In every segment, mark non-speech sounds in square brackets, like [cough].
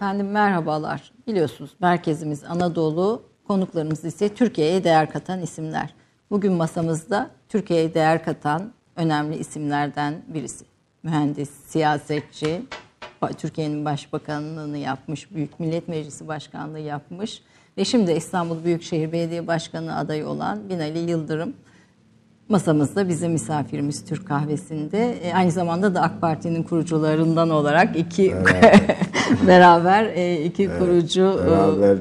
Efendim merhabalar. Biliyorsunuz merkezimiz Anadolu, konuklarımız ise Türkiye'ye değer katan isimler. Bugün masamızda Türkiye'ye değer katan önemli isimlerden birisi. Mühendis, siyasetçi, Türkiye'nin başbakanlığını yapmış, Büyük Millet Meclisi Başkanlığı yapmış ve şimdi İstanbul Büyükşehir Belediye Başkanı adayı olan Binali Yıldırım masamızda bizim misafirimiz Türk kahvesinde. E, aynı zamanda da AK Parti'nin kurucularından olarak iki beraber, [laughs] [laughs] beraber e, iki evet, kurucu e, beraber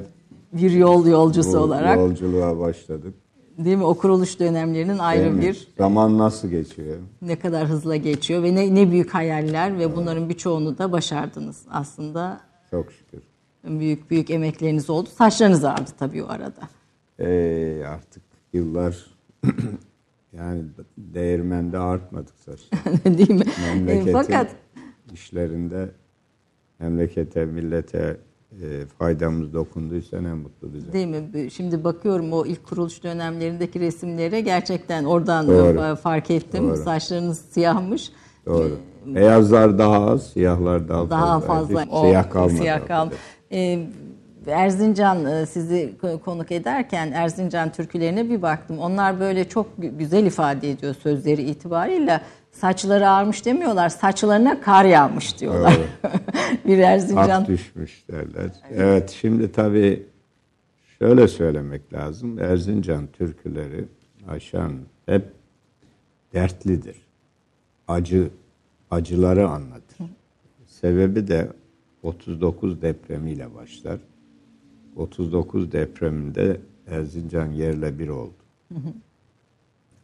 bir yol yolcusu olarak yolculuğa başladık. Değil mi? O kuruluş dönemlerinin ayrı bir zaman nasıl geçiyor? Ne kadar hızla geçiyor ve ne ne büyük hayaller ve evet. bunların birçoğunu da başardınız aslında. Çok şükür. Büyük büyük emekleriniz oldu. Saçlarınız ağrıdı tabii o arada. Ee, artık yıllar [clears throat] Yani değirmende artmadık saçlar. [laughs] Değil mi? Memleketin Fakat işlerinde memlekete, millete e, faydamız dokunduysa ne mutlu bize. Değil mi? Şimdi bakıyorum o ilk kuruluş dönemlerindeki resimlere gerçekten oradan Doğru. fark ettim. Doğru. Saçlarınız siyahmış. Doğru. Ee, Beyazlar daha az, siyahlar daha, daha fazla. fazla. O, siyah kalmadı. Siyah kalmadı. Ee, Erzincan e, sizi konuk ederken Erzincan türkülerine bir baktım. Onlar böyle çok güzel ifade ediyor sözleri itibariyle. Saçları ağarmış demiyorlar, saçlarına kar yağmış diyorlar. [laughs] Bir Erzincan... Hak düşmüş derler. Evet, şimdi tabii şöyle söylemek lazım. Erzincan türküleri aşan hep dertlidir. Acı, acıları anlatır. Sebebi de 39 depremiyle başlar. 39 depreminde Erzincan yerle bir oldu. Hı hı.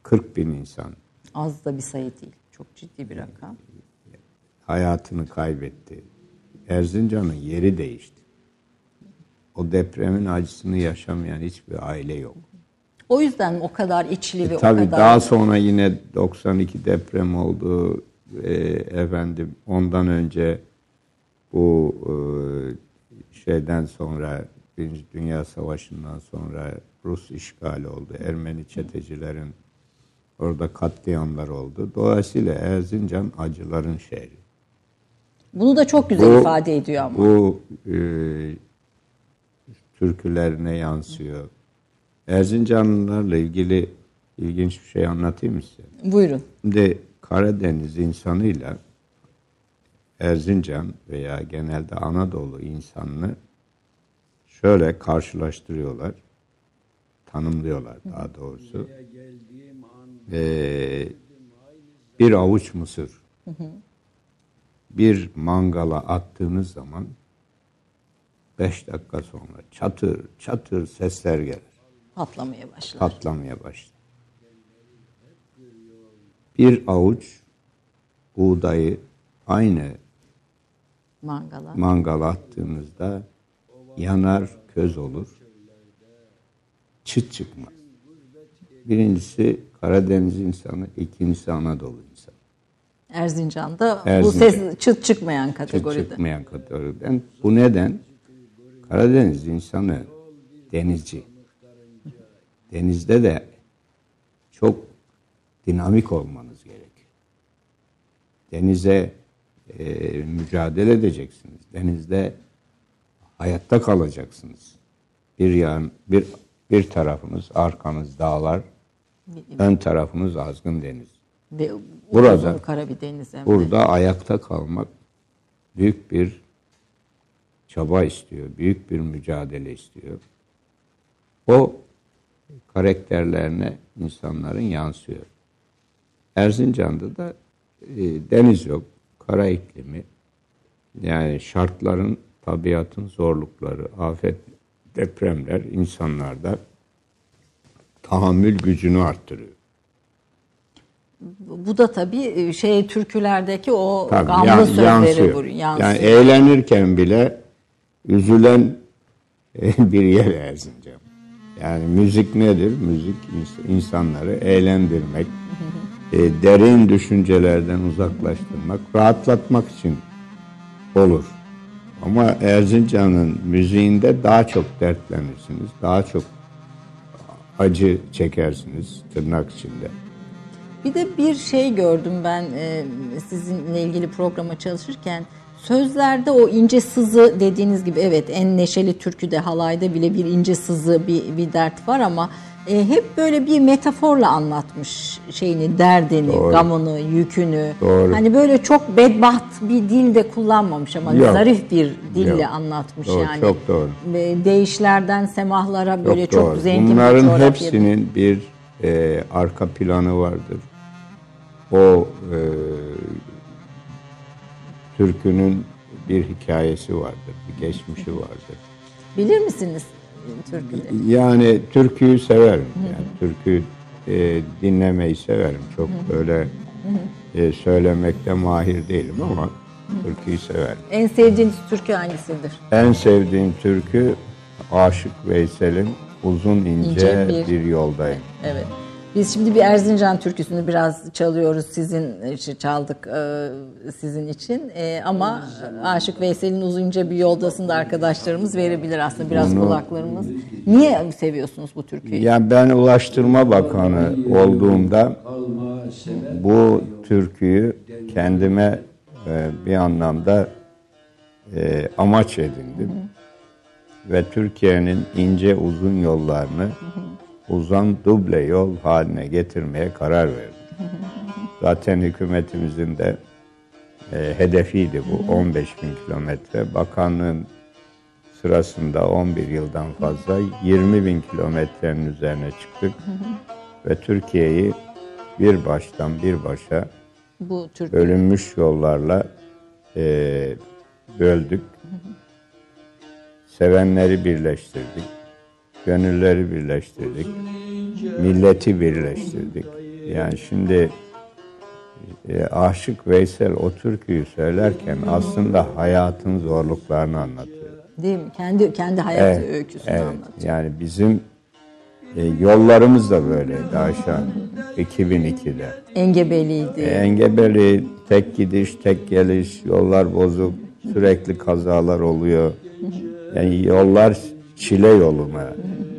40 bin insan. Az da bir sayı değil. Çok ciddi bir rakam. Hayatını kaybetti. Erzincan'ın yeri değişti. O depremin acısını yaşamayan hiçbir aile yok. O yüzden o kadar içli e, ve tabii o kadar... daha sonra yine 92 deprem oldu. E, efendim ondan önce bu e, şeyden sonra Birinci Dünya Savaşı'ndan sonra Rus işgali oldu. Ermeni çetecilerin orada katliamlar oldu. Dolayısıyla Erzincan acıların şehri. Bunu da çok güzel bu, ifade ediyor ama. Bu e, türkülerine yansıyor. Erzincanlılarla ilgili ilginç bir şey anlatayım mı size? Buyurun. Şimdi Karadeniz insanıyla Erzincan veya genelde Anadolu insanını şöyle karşılaştırıyorlar, tanımlıyorlar daha doğrusu. Ee, bir avuç mısır bir mangala attığınız zaman beş dakika sonra çatır çatır sesler gelir. Patlamaya başlar. Patlamaya başlar. Bir avuç buğdayı aynı mangala, mangala attığınızda yanar, köz olur. Çıt çıkmaz. Birincisi Karadeniz insanı, ikincisi Anadolu insanı. Erzincan'da Erzincan. bu ses çıt çıkmayan kategoride. Çıt çıkmayan kategoriden. Bu neden? Karadeniz insanı denizci. Denizde de çok dinamik olmanız gerekiyor. Denize e, mücadele edeceksiniz. Denizde hayatta kalacaksınız. Bir yan bir bir tarafınız arkanız dağlar, ön tarafınız azgın deniz. Ve burada kara bir deniz hem Burada ayakta kalmak büyük bir çaba istiyor, büyük bir mücadele istiyor. O karakterlerine insanların yansıyor. Erzincan'da da e, deniz yok, kara iklimi. Yani şartların tabiatın zorlukları, afet, depremler insanlarda tahammül gücünü arttırıyor. Bu da tabii e, şey türkülerdeki o tabii, gamlı yan, sözleri yansıyor. yansıyor. Yani eğlenirken bile üzülen [laughs] e, bir yer Erzincan. Yani müzik nedir? Müzik insanları eğlendirmek, e, derin düşüncelerden uzaklaştırmak, rahatlatmak için olur. Ama Erzincan'ın müziğinde daha çok dertlenirsiniz, daha çok acı çekersiniz tırnak içinde. Bir de bir şey gördüm ben e, sizinle ilgili programa çalışırken Sözlerde o ince sızı dediğiniz gibi evet en neşeli türküde halayda bile bir ince sızı bir, bir dert var ama e, hep böyle bir metaforla anlatmış şeyini, derdini, Doğru. gamını, yükünü. Doğru. Hani böyle çok bedbaht bir dil de kullanmamış ama Yok. zarif bir dille Yok. anlatmış Doğru, yani. çok doğru. Değişlerden semahlara böyle çok, doğru. zengin Bunların bir coğrafya. hepsinin bir e, arka planı vardır. O e, türkünün bir hikayesi vardır, bir geçmişi vardır. Bilir misiniz türküleri? Yani türküyü severim. Yani türkü e, dinlemeyi severim. Çok böyle e, söylemekte mahir değilim ama türküyü severim. En sevdiğiniz türkü hangisidir? En sevdiğim türkü Aşık Veysel'in Uzun ince, İnce bir- bir yoldayım. Evet. Biz şimdi bir Erzincan türküsünü biraz çalıyoruz sizin için çaldık e, sizin için E, ama Aşık Veysel'in uzunca bir yoldasını da arkadaşlarımız verebilir aslında biraz Bunu- kulaklarımız. Niye seviyorsunuz bu türküyü? Yani ben Ulaştırma Bakanı olduğumda bu türküyü kendime e, bir anlamda amaç edindim. Ve Türkiye'nin ince uzun yollarını uzan duble yol haline getirmeye karar verdim. [laughs] Zaten hükümetimizin de e, hedefiydi bu 15 bin kilometre. Bakanlığın sırasında 11 yıldan fazla 20 bin kilometrenin üzerine çıktık. Ve Türkiye'yi bir baştan bir başa Bu türkü bölünmüş yollarla e, böldük. Sevenleri birleştirdik. Gönülleri birleştirdik. Milleti birleştirdik. Yani şimdi e, Aşık Veysel o türküyü söylerken aslında hayatın zorluklarını anlatıyor. değil mi? Kendi kendi hayat Evet, öyküsünü evet. anlatıyor. Yani bizim e, yollarımız da böyleydi aşağı 2002'de. Engebeliydi. Engebeli, tek gidiş, tek geliş, yollar bozuk, sürekli kazalar oluyor. Yani yollar çile yoluna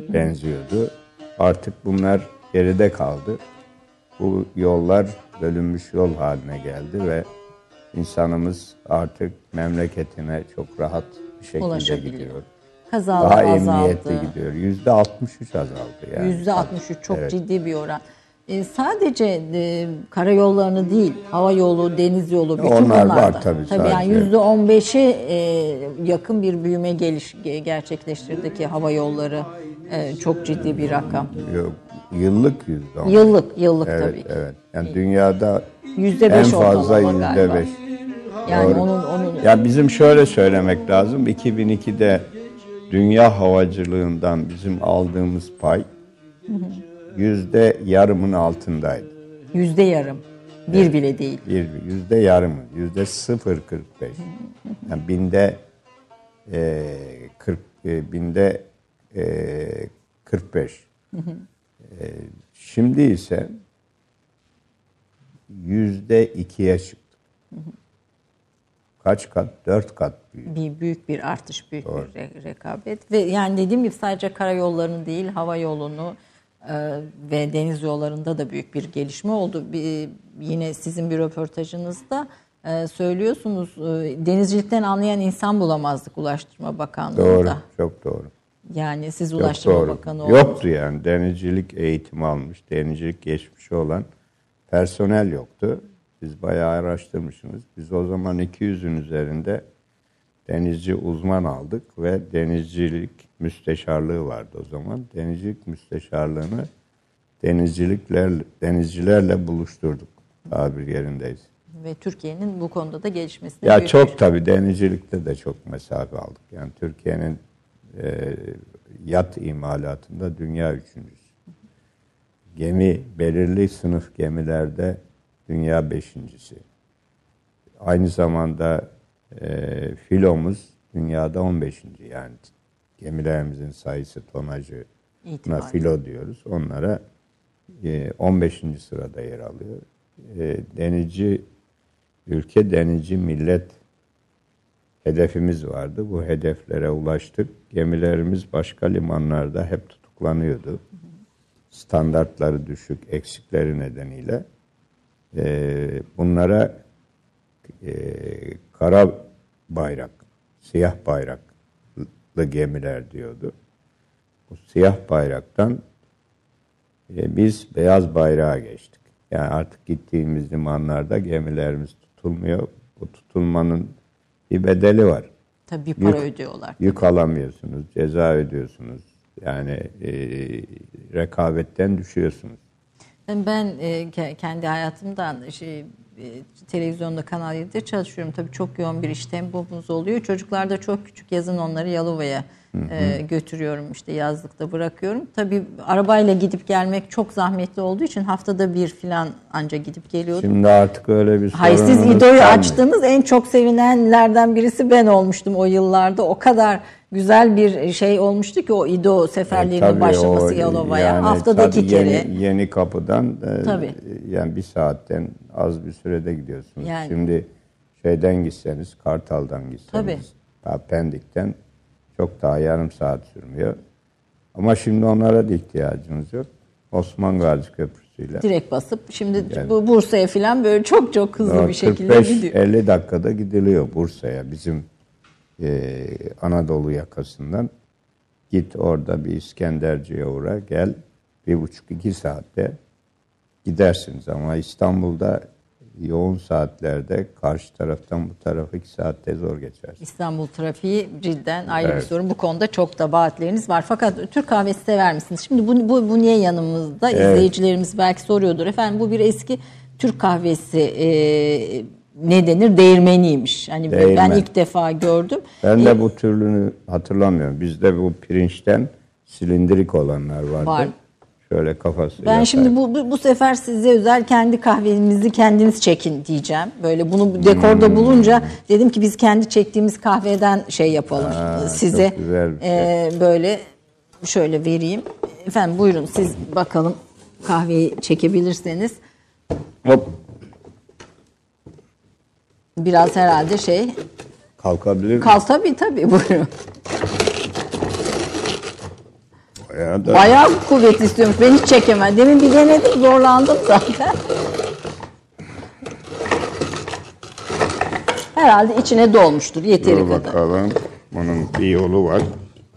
benziyordu. Artık bunlar geride kaldı. Bu yollar bölünmüş yol haline geldi ve insanımız artık memleketine çok rahat bir şekilde gidiyor. Kazalar Daha azaldı. emniyetli gidiyor. Yüzde 63 azaldı yani. Yüzde 63 çok Evet. ciddi bir oran. E, sadece e, karayollarını değil, hava yolu, deniz yolu, bütün Onlar bunlar var da. tabii yani sadece. yüzde 15'e e, yakın bir büyüme geliş ge- gerçekleştirdi ki hava yolları e, çok ciddi bir rakam. Yok, Yıllık yüzde on. Yıllık, yıllık Evet, tabii ki. evet. Yani dünyada Yüzde en beş fazla ortalama yüzde galiba. beş. Yani Doğru. onun onun Ya bizim şöyle söylemek lazım. 2002'de dünya havacılığından bizim aldığımız pay yüzde yarımın altındaydı. yüzde yarım. Bir bile değil. Bir yüzde yarımı, yüzde 0.45. Yani binde e, 40 e, binde e, 45. E, şimdi ise yüzde ikiye çıktık. Kaç kat? Dört kat büyüdü. bir büyük bir artış, büyük bir re- rekabet ve yani dediğim gibi sadece karayollarını değil hava yolunu ve deniz yollarında da büyük bir gelişme oldu. Bir, yine sizin bir röportajınızda e, söylüyorsunuz e, denizcilikten anlayan insan bulamazdık Ulaştırma Bakanlığı'nda. Doğru, çok doğru. Yani siz Çok Ulaştırma doğru. Bakanı oldunuz. Yoktu yani denizcilik eğitimi almış, denizcilik geçmişi olan personel yoktu. Biz bayağı araştırmışsınız. Biz o zaman 200'ün üzerinde denizci uzman aldık ve denizcilik müsteşarlığı vardı o zaman. Denizcilik müsteşarlığını denizcilikler denizcilerle buluşturduk tabir yerindeyiz. Ve Türkiye'nin bu konuda da gelişmesine Ya çok tabii denizcilikte de çok mesafe aldık. Yani Türkiye'nin e, yat imalatında dünya üçüncüsü. Gemi belirli sınıf gemilerde dünya beşincisi. Aynı zamanda e, filomuz dünyada 15. yani gemilerimizin sayısı tonajı İtibarı. filo diyoruz. Onlara e, 15. sırada yer alıyor. E, denizci ülke denizci millet hedefimiz vardı. Bu hedeflere ulaştık. Gemilerimiz başka limanlarda hep tutuklanıyordu. Standartları düşük, eksikleri nedeniyle. Ee, bunlara e, kara bayrak, siyah bayraklı gemiler diyordu. Bu siyah bayraktan e, biz beyaz bayrağa geçtik. Yani artık gittiğimiz limanlarda gemilerimiz tutulmuyor. Bu tutulmanın bir bedeli var. Tabii bir para ödüyorlar. Yük alamıyorsunuz, ceza ödüyorsunuz. Yani e, rekabetten düşüyorsunuz. Ben e, ke- kendi hayatımdan şey, televizyonda Kanal 7'de çalışıyorum. Tabii çok yoğun bir iş tempomuz oluyor. Çocuklar da çok küçük yazın onları Yalova'ya e, götürüyorum işte yazlıkta bırakıyorum. Tabii arabayla gidip gelmek çok zahmetli olduğu için haftada bir falan anca gidip geliyordum. Şimdi artık öyle bir Hayır siz İdo'yu açtınız en çok sevinenlerden birisi ben olmuştum o yıllarda. O kadar güzel bir şey olmuştu ki o İdo E, seferlerinin tabii başlaması Yalova'ya. yani Haftada iki kere. Yeni, yeni kapıdan e, Tabii. yani bir saatten az bir sürede gidiyorsunuz. Yani. Şimdi şeyden gitseniz, Kartal'dan gitseniz, Tabii. Pendik'ten çok daha yarım saat sürmüyor. Ama şimdi onlara da ihtiyacınız yok. Osman Gazi Köprüsü'yle. Direkt basıp şimdi Yani. bu Bursa'ya falan böyle çok çok hızlı bir şekilde gidiyor. 45-50 dakikada gidiliyor Bursa'ya bizim e, Anadolu yakasından. Git orada bir İskenderci'ye uğra gel bir buçuk iki saatte gidersiniz ama İstanbul'da yoğun saatlerde karşı taraftan bu tarafa iki saatte zor geçer. İstanbul trafiği cidden ayrı bir Evet. sorun. Bu konuda çok da vaatleriniz var. Fakat Türk kahvesi sever misiniz? Şimdi bu, bu, bu niye yanımızda? İzleyicilerimiz belki soruyordur. Efendim bu bir eski Türk kahvesi e, ne denir? Değirmeniymiş. Hani ben Değirmen. ilk defa gördüm. Ben de bu türlünü hatırlamıyorum. Bizde bu pirinçten silindirik olanlar vardı. Var. Şöyle kafası Ben yatay. şimdi bu, bu, bu sefer size özel kendi kahvenizi kendiniz çekin diyeceğim. Böyle bunu Hmm. dekorda bulunca dedim ki biz kendi çektiğimiz kahveden şey yapalım Ha, size. şey. e, böyle şöyle vereyim. Efendim buyurun siz bakalım kahveyi çekebilirseniz. Hop Biraz herhalde şey. kalkabilir Kal tabii tabii buyurun. Ya da Bayağı kuvvet istiyormuş. Ben hiç çekemem. Demin bir denedim zorlandım zaten. Herhalde içine dolmuştur yeteri Dur kadar. bakalım. Bunun bir yolu var.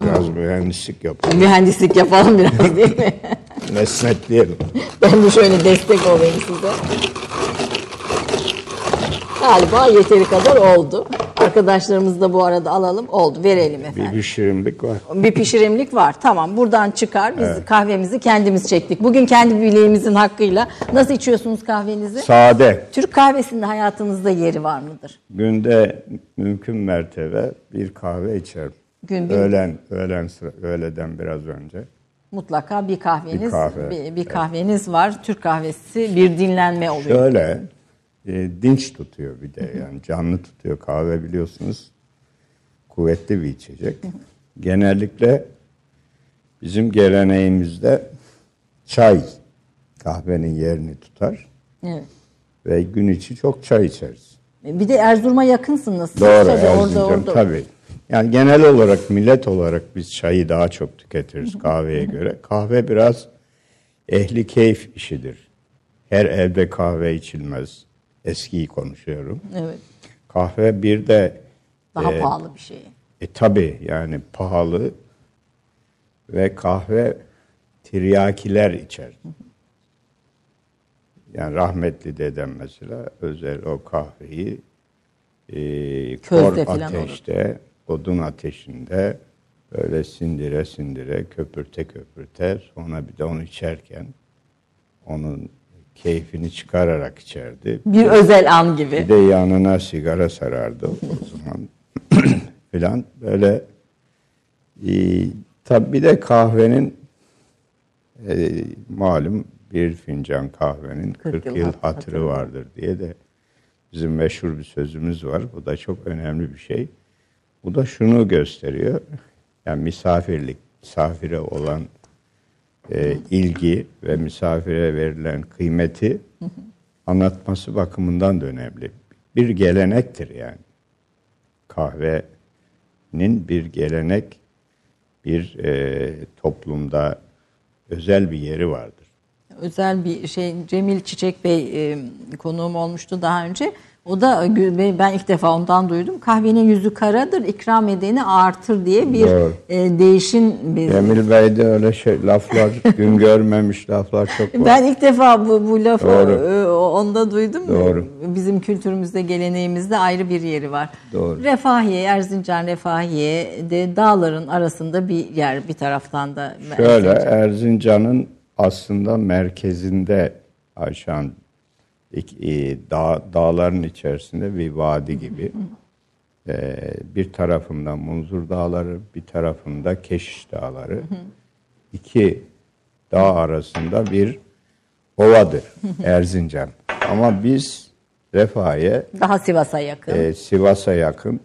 Biraz mühendislik yapalım. Mühendislik yapalım biraz değil mi? Mesnetleyelim. ben de şöyle destek olayım size. Galiba yeteri kadar oldu. Arkadaşlarımızı da bu arada alalım. Oldu. Verelim efendim. Bir pişirimlik var. Bir pişirimlik var. Tamam buradan çıkar. Biz kahvemizi kendimiz çektik. Bugün kendi bileğimizin hakkıyla. Nasıl içiyorsunuz kahvenizi? Sade. Türk kahvesinde hayatınızda yeri var mıdır? Günde mümkün mertebe bir kahve içerim. Gün bir- Öğlen, öğlen sıra, öğleden biraz önce. Mutlaka bir kahveniz, Bir kahve, bir, bir kahveniz var. Türk kahvesi bir dinlenme oluyor. Şöyle e, dinç tutuyor bir de yani canlı tutuyor kahve biliyorsunuz. Kuvvetli bir içecek. Genellikle bizim geleneğimizde çay kahvenin yerini tutar Evet. ve gün içi çok çay içeriz. Bir de Erzurum'a yakınsınız. Siz Doğru tabii Erzincan orada orada. tabii. Yani genel olarak millet olarak biz çayı daha çok tüketiriz kahveye göre. Kahve biraz ehli keyif işidir. Her evde kahve içilmez. Eskiyi konuşuyorum. Evet. Kahve bir de Daha e, pahalı bir şey. e tabi yani pahalı ve kahve tiryakiler içer. Yani rahmetli dedem mesela özel o kahveyi e, kor ateşte, odun ateşinde böyle sindire sindire köpürte köpürte sonra bir de onu içerken onun keyfini çıkararak içerdi. Bir özel an gibi. Bir de yanına sigara sarardı o zaman [clears throat] filan böyle e, tabi bir de kahvenin e, malum bir fincan kahvenin 40, 40 yıl yıl hat- hatırı hatırı. vardır diye de bizim meşhur bir sözümüz var. Bu da çok önemli bir şey. Bu da şunu gösteriyor. Yani misafirlik, misafire olan e, ilgi ve misafire verilen kıymeti anlatması bakımından da önemli. Bir gelenektir yani. Kahvenin bir gelenek, bir e, toplumda özel bir yeri vardır. özel bir şey Cemil Çiçek Bey e, konuğum olmuştu daha önce. O da ben ilk defa ondan duydum. Kahvenin yüzü karadır, ikram edeni artır diye bir e, değişin. Bir... Cemil Bey'de öyle şey laflar, [laughs] gün görmemiş laflar çok var. Ben ilk defa bu, bu lafı Doğru. onda duydum. Doğru. Bizim kültürümüzde, geleneğimizde ayrı bir yeri var. Doğru. Refahiye, Erzincan Refahiye de dağların arasında bir yer bir taraftan da. Şöyle Erzincan'ın aslında merkezinde Ayşan e, dağ, dağların içerisinde bir vadi gibi. Ee, bir tarafında Munzur Dağları, bir tarafında Keşiş Dağları. İki dağ arasında bir ovadır Erzincan. Ama biz Refahiye daha Sivas'a yakın. E, Sivas'a yakın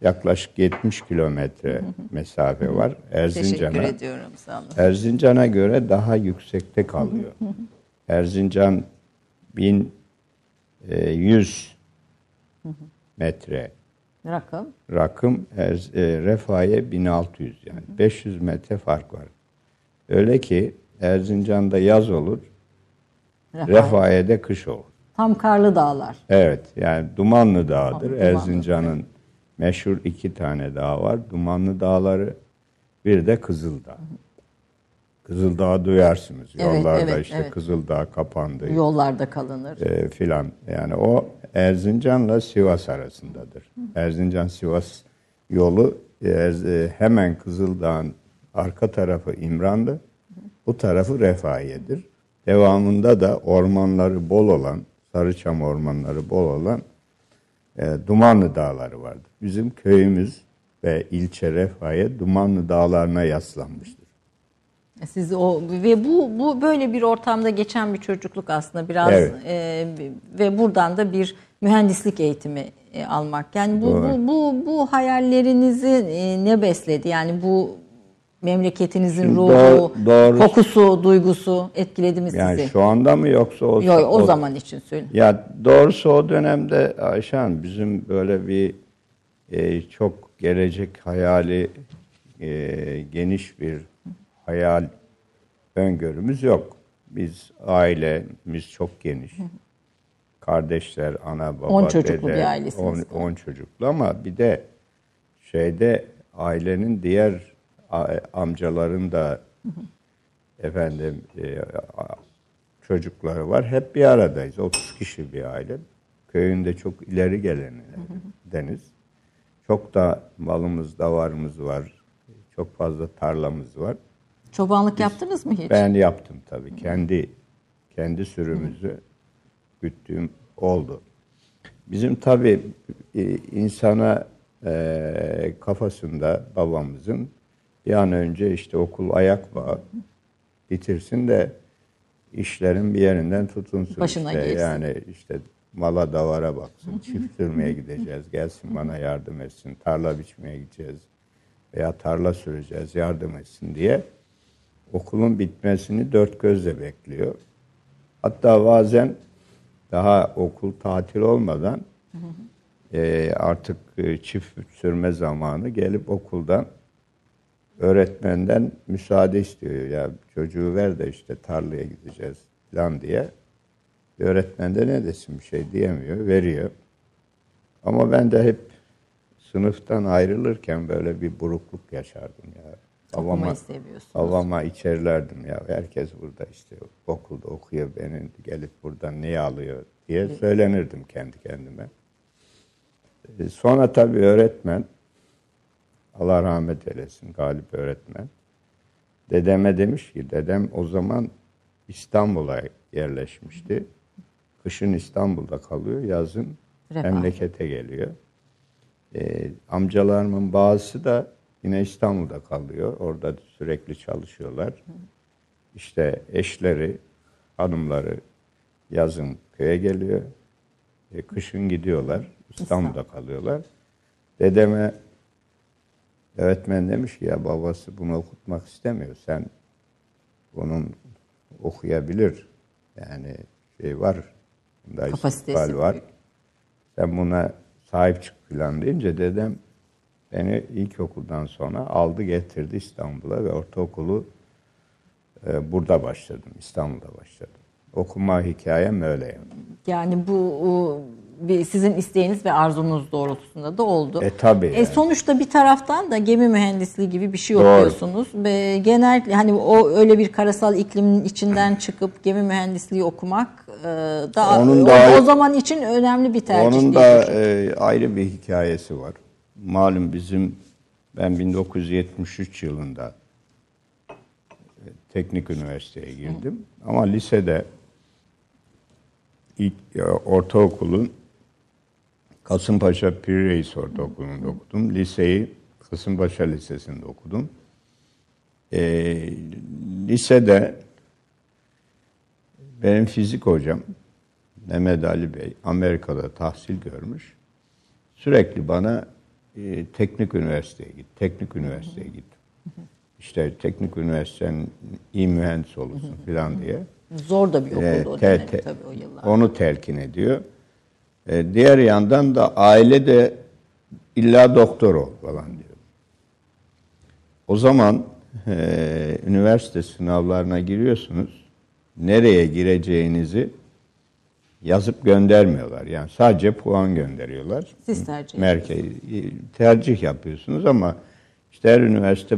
yaklaşık 70 kilometre mesafe var. Erzincan'a. Teşekkür ediyorum sağ olun. Erzincan'a göre daha yüksekte kalıyor. Erzincan [laughs] 1000 100 e, metre rakım. Rakım e, Refahiye 1600 yani 500 metre fark var. Öyle ki Erzincan'da yaz olur. Refahiye. Refahiye'de kış olur. Tam karlı dağlar. Evet yani Dumanlı Dağı'dır. Erzincan'ın meşhur iki tane dağ var. Dumanlı Dağları bir de Kızıldağ. Hı hı. Kızıldağ duyarsınız. Evet, Yollarda evet, işte evet. Kızıldağ kapandı. Yollarda kalınır. E, filan. Yani o Erzincan'la Sivas arasındadır. Erzincan-Sivas yolu e, hemen Kızıldağ'ın arka tarafı İmran'dı. Bu tarafı Refahiye'dir. Devamında da ormanları bol olan, Sarıçam ormanları bol olan e, Dumanlı Dağları vardı. Bizim köyümüz ve ilçe Refahiye Dumanlı Dağlarına yaslanmıştır. Siz o ve bu bu böyle bir ortamda geçen bir çocukluk aslında biraz evet. e, ve buradan da bir mühendislik eğitimi e, almak. Yani bu bu bu bu hayallerinizi e, ne besledi? Yani bu memleketinizin Şimdi ruhu, doğru, doğru. kokusu, duygusu etkiledi mi sizi? Yani şu anda mı yoksa o, Yok, o, o zaman için söyle. Ya doğrusu o dönemde Ayşen bizim böyle bir e, çok gelecek hayali e, geniş bir hayal öngörümüz yok. Biz ailemiz çok geniş. Kardeşler, ana, baba, 10 çocuklu dede, bir ailesiniz. 10 çocuklu ama bir de şeyde ailenin diğer amcaların da efendim e, çocukları var. Hep bir aradayız. 30 kişi bir aile. Köyünde çok ileri geleni deniz. Çok da malımız, davarımız var. Çok fazla tarlamız var. Çobanlık Biz, yaptınız mı hiç? Ben yaptım tabii. Kendi kendi sürümüzü güttüğüm oldu. Bizim tabii e, insana e, kafasında babamızın bir an önce işte okul ayak bağı bitirsin de işlerin bir yerinden tutunsun. Başına işte. gelsin. Yani işte mala davara baksın, [laughs] çift sürmeye gideceğiz, gelsin bana yardım etsin, tarla biçmeye gideceğiz veya tarla süreceğiz, yardım etsin diye okulun bitmesini dört gözle bekliyor. Hatta bazen daha okul tatil olmadan e, artık e, çift sürme zamanı gelip okuldan öğretmenden müsaade istiyor. Ya çocuğu ver de işte tarlaya gideceğiz falan diye. Öğretmen de ne desin bir şey diyemiyor, veriyor. Ama ben de hep sınıftan ayrılırken böyle bir burukluk yaşardım ya. Okumayı seviyorsunuz. Havama içerlerdim ya. Herkes burada işte okulda okuyor beni gelip buradan neyi alıyor diye söylenirdim kendi kendime. E, sonra tabii öğretmen Allah rahmet eylesin Galip öğretmen. Dedeme demiş ki dedem o zaman İstanbul'a yerleşmişti. Kışın İstanbul'da kalıyor, yazın Refah. memlekete geliyor. Ee, amcalarımın bazısı da Yine İstanbul'da kalıyor. Orada sürekli çalışıyorlar. İşte eşleri, hanımları yazın köye geliyor. E, kışın gidiyorlar. İstanbul'da kalıyorlar. Dedeme öğretmen demiş ki ya babası bunu okutmak istemiyor. Sen bunun okuyabilir. Yani şey var. Bunda Kapasitesi var. Sen buna sahip çık falan deyince dedem Beni ilkokuldan sonra aldı getirdi İstanbul'a ve ortaokulu e, burada başladım. İstanbul'da başladım. Okuma hikayem öyle yani. Yani bu o, bir sizin isteğiniz ve arzunuz doğrultusunda da oldu. E, tabii E, yani. sonuçta bir taraftan da gemi mühendisliği gibi bir şey Doğru. okuyorsunuz. Ve genel hani o öyle bir karasal iklimin içinden çıkıp gemi mühendisliği okumak e, da Onun o, da- o zaman için önemli bir tercih. Onun da e, ayrı bir hikayesi var. Malum bizim ben 1973 yılında e, teknik üniversiteye girdim. Ama lisede ilk e, ortaokulun Kasımpaşa Pir Reis Ortaokulu'nda okudum. Liseyi Kasımpaşa Lisesi'nde okudum. E, lisede benim fizik hocam Mehmet Ali Bey Amerika'da tahsil görmüş. Sürekli bana e, teknik üniversiteye git, teknik üniversiteye git. İşte teknik üniversitenin iyi mühendis olursun falan diye. Zor da bir okuldu E, o te- dönem te- tabii o yıllar. Onu telkin ediyor. E, diğer yandan da aile de illa doktor ol falan diyor. O zaman e, üniversite sınavlarına giriyorsunuz. Nereye gireceğinizi yazıp göndermiyorlar. Yani sadece puan gönderiyorlar. Siz tercih Merkez tercih yapıyorsunuz ama işte her üniversite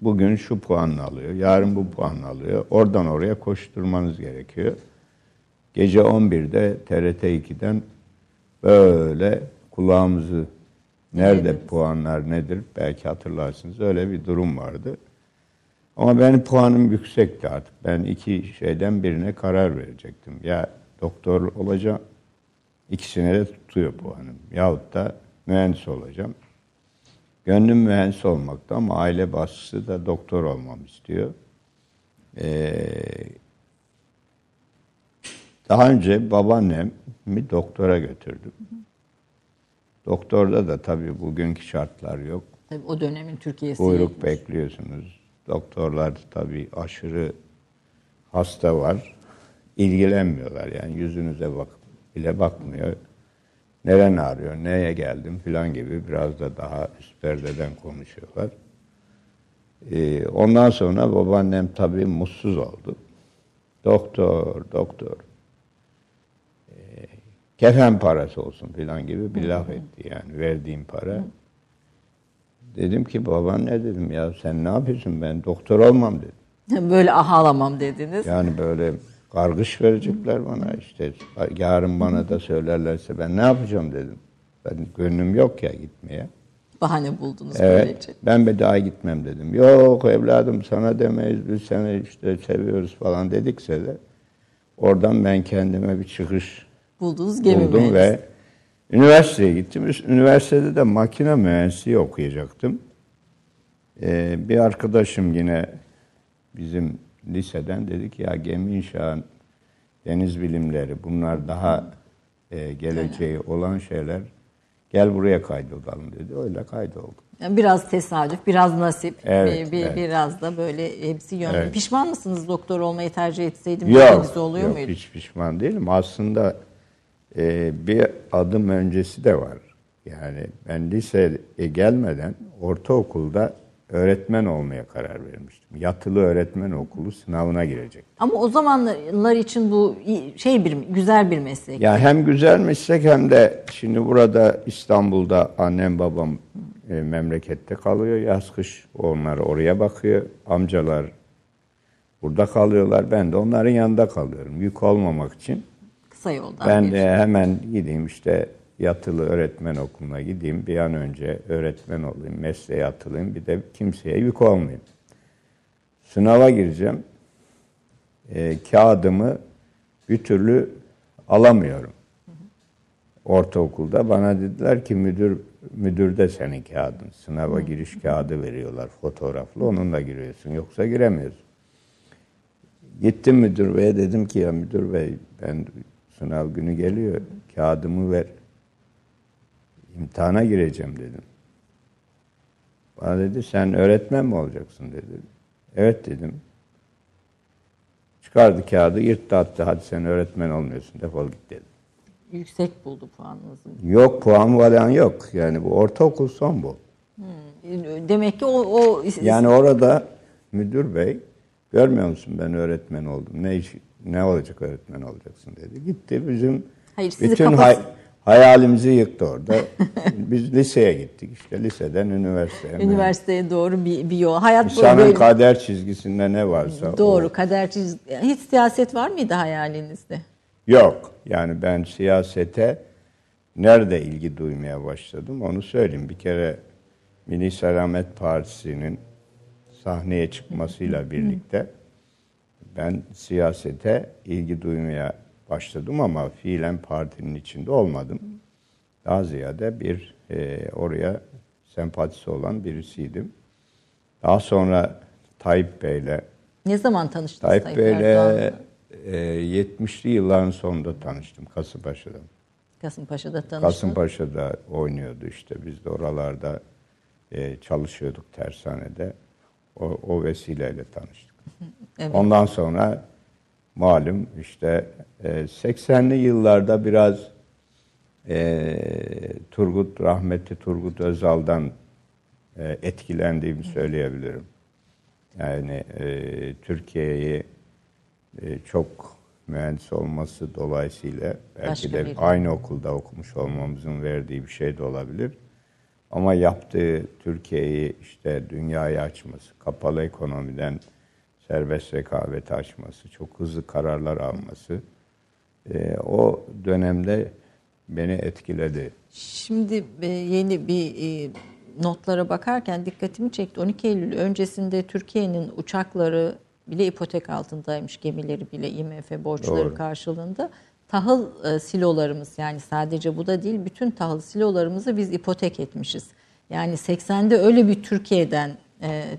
bugün şu puanla alıyor, yarın bu puanla alıyor. Oradan oraya koşturmanız gerekiyor. Gece 11'de TRT 2'den böyle kulağımızı nerede Dinlediniz. puanlar nedir belki hatırlarsınız öyle bir durum vardı. Ama benim puanım yüksekti artık. Ben iki şeyden birine karar verecektim. Ya doktor olacağım, ikisine de tutuyor puanım. Yahut da mühendis olacağım. Gönlüm mühendis olmakta ama aile baskısı da doktor olmam istiyor. Ee, daha önce babaannemi doktora götürdüm. Doktorda da tabii bugünkü şartlar yok. Tabii o dönemin Türkiye'si. Kuyruk bekliyorsunuz. Doktorlar tabii aşırı hasta var. İlgilenmiyorlar yani yüzünüze bak bile bakmıyor. Neren ağrıyor, neye geldim filan gibi biraz da daha üst perdeden konuşuyorlar. Ee, ondan sonra babaannem tabii mutsuz oldu. Doktor, doktor. Ee, kefen parası olsun filan gibi bir laf etti yani verdiğim para. Dedim ki babaanne dedim ya sen ne yapıyorsun ben doktor olmam dedim. [laughs] Böyle ahalamam dediniz. Yani böyle kargış verecekler bana işte yarın bana da söylerlerse ben ne yapacağım dedim. Ben gönlüm yok ya gitmeye. Bahane buldunuz Evet. böylece. Ben bir daha gitmem dedim. Yok evladım sana demeyiz biz seni işte seviyoruz falan dedikse de oradan ben kendime bir çıkış Buldunuz gemi buldum mühendisi. ve üniversiteye gittim. Üniversitede de makine mühendisliği okuyacaktım. Ee, bir arkadaşım yine bizim liseden dedi ki ya gemi inşaat, deniz bilimleri bunlar daha e, geleceği olan şeyler. Gel buraya kaydolalım dedi. Öyle kaydoldum. Yani biraz tesadüf, biraz nasip, Evet, bir, bir- evet. biraz da böyle hepsi yönlü. Evet. Pişman mısınız doktor olmayı tercih etseydim Yok, oluyor yok muydu? hiç pişman değilim. Aslında e, bir adım öncesi de var. Yani ben liseye gelmeden ortaokulda öğretmen olmaya karar vermiştim. Yatılı öğretmen okulu sınavına girecek. Ama o zamanlar için bu şey bir güzel bir meslek. Ya hem güzel meslek hem de şimdi burada İstanbul'da annem babam e, memlekette kalıyor yaz kış onlar oraya bakıyor. Amcalar burada kalıyorlar. Ben de onların yanında kalıyorum. Yük olmamak için. Kısa yoldan Ben bir. de hemen gideyim işte yatılı öğretmen okuluna gideyim. Bir an önce öğretmen olayım, mesleğe atılayım. Bir de kimseye yük olmayayım. Sınava gireceğim. Ee, kağıdımı bir türlü alamıyorum. Ortaokulda bana dediler ki müdür müdürde senin kağıdın. Sınava giriş kağıdı veriyorlar fotoğraflı. Onunla giriyorsun. Yoksa giremiyorsun. Gittim müdür beye dedim ki ya müdür bey ben sınav günü geliyor kağıdımı ver. İmtihana gireceğim dedim. Bana dedi sen öğretmen mi olacaksın dedi. Evet dedim. Çıkardı kağıdı yırttı attı hadi sen öğretmen olmuyorsun defol git dedi. Yüksek buldu puanınızı. Yok puan falan yok. Yani bu ortaokul son bu. Demek ki o, o Yani orada müdür bey Görmüyor musun ben öğretmen oldum. Ne iş, ne olacak öğretmen olacaksın dedi. Gitti bizim Hayır, sizi bütün kafası- hay- hayalimizi yıktı orada. [laughs] Biz liseye gittik işte liseden üniversiteye. Üniversiteye doğru bir, bir yol. Hayat İnsanın böyle. kader çizgisinde ne varsa Doğru. o. Kader çiz- Hiç siyaset var mıydı hayalinizde? Yok. Yani ben siyasete nerede ilgi duymaya başladım onu söyleyeyim. Bir kere Milli Selamet Partisi'nin sahneye çıkmasıyla birlikte ben siyasete ilgi duymaya başladım ama fiilen partinin içinde olmadım. Daha ziyade bir e, oraya sempatisi olan birisiydim. Daha sonra Tayyip Bey'le Ne zaman tanıştınız Tayyip Tayyip Bey'le e, 70'li yılların sonunda tanıştım Kasımpaşa'da. Kasımpaşa'da tanıştınız. Kasımpaşa'da oynuyordu işte. Biz de oralarda e, çalışıyorduk tersanede. O, o vesileyle tanıştık. Evet. Ondan sonra malum işte e, 80'li yıllarda biraz e, Turgut, rahmetli Turgut Özal'dan e, etkilendiğimi söyleyebilirim. Yani e, Türkiye'yi e, çok mühendis olması dolayısıyla belki Başka de bir- aynı okulda okumuş olmamızın verdiği bir şey de olabilir. Ama yaptığı Türkiye'yi işte dünyaya açması, kapalı ekonomiden serbest rekabete açması, çok hızlı kararlar alması e, o dönemde beni etkiledi. Şimdi e, yeni bir e, notlara bakarken dikkatimi çekti. 12 Eylül öncesinde Türkiye'nin uçakları bile ipotek altındaymış. Gemileri bile IMF borçları Doğru. karşılığında. Tahıl e, silolarımız yani sadece bu da değil bütün tahıl silolarımızı biz ipotek etmişiz. Yani 80'de öyle bir Türkiye'den.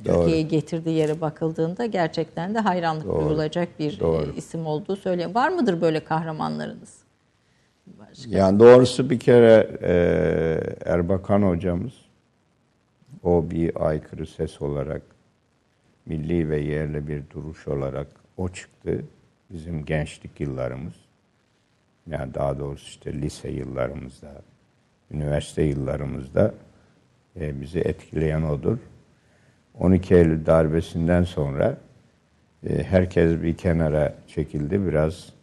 Türkiye'yi getirdiği yere bakıldığında gerçekten de hayranlık Doğru. duyulacak bir e, Doğru. isim olduğu söylüyor. Var mıdır böyle kahramanlarınız? Yani doğrusu bir kere e, Erbakan hocamız o bir aykırı ses olarak milli ve yerli bir duruş olarak o çıktı. Bizim gençlik yıllarımız yani daha doğrusu işte lise yıllarımızda, üniversite yıllarımızda e, bizi etkileyen odur. 12 Eylül darbesinden sonra e, herkes bir kenara çekildi. Biraz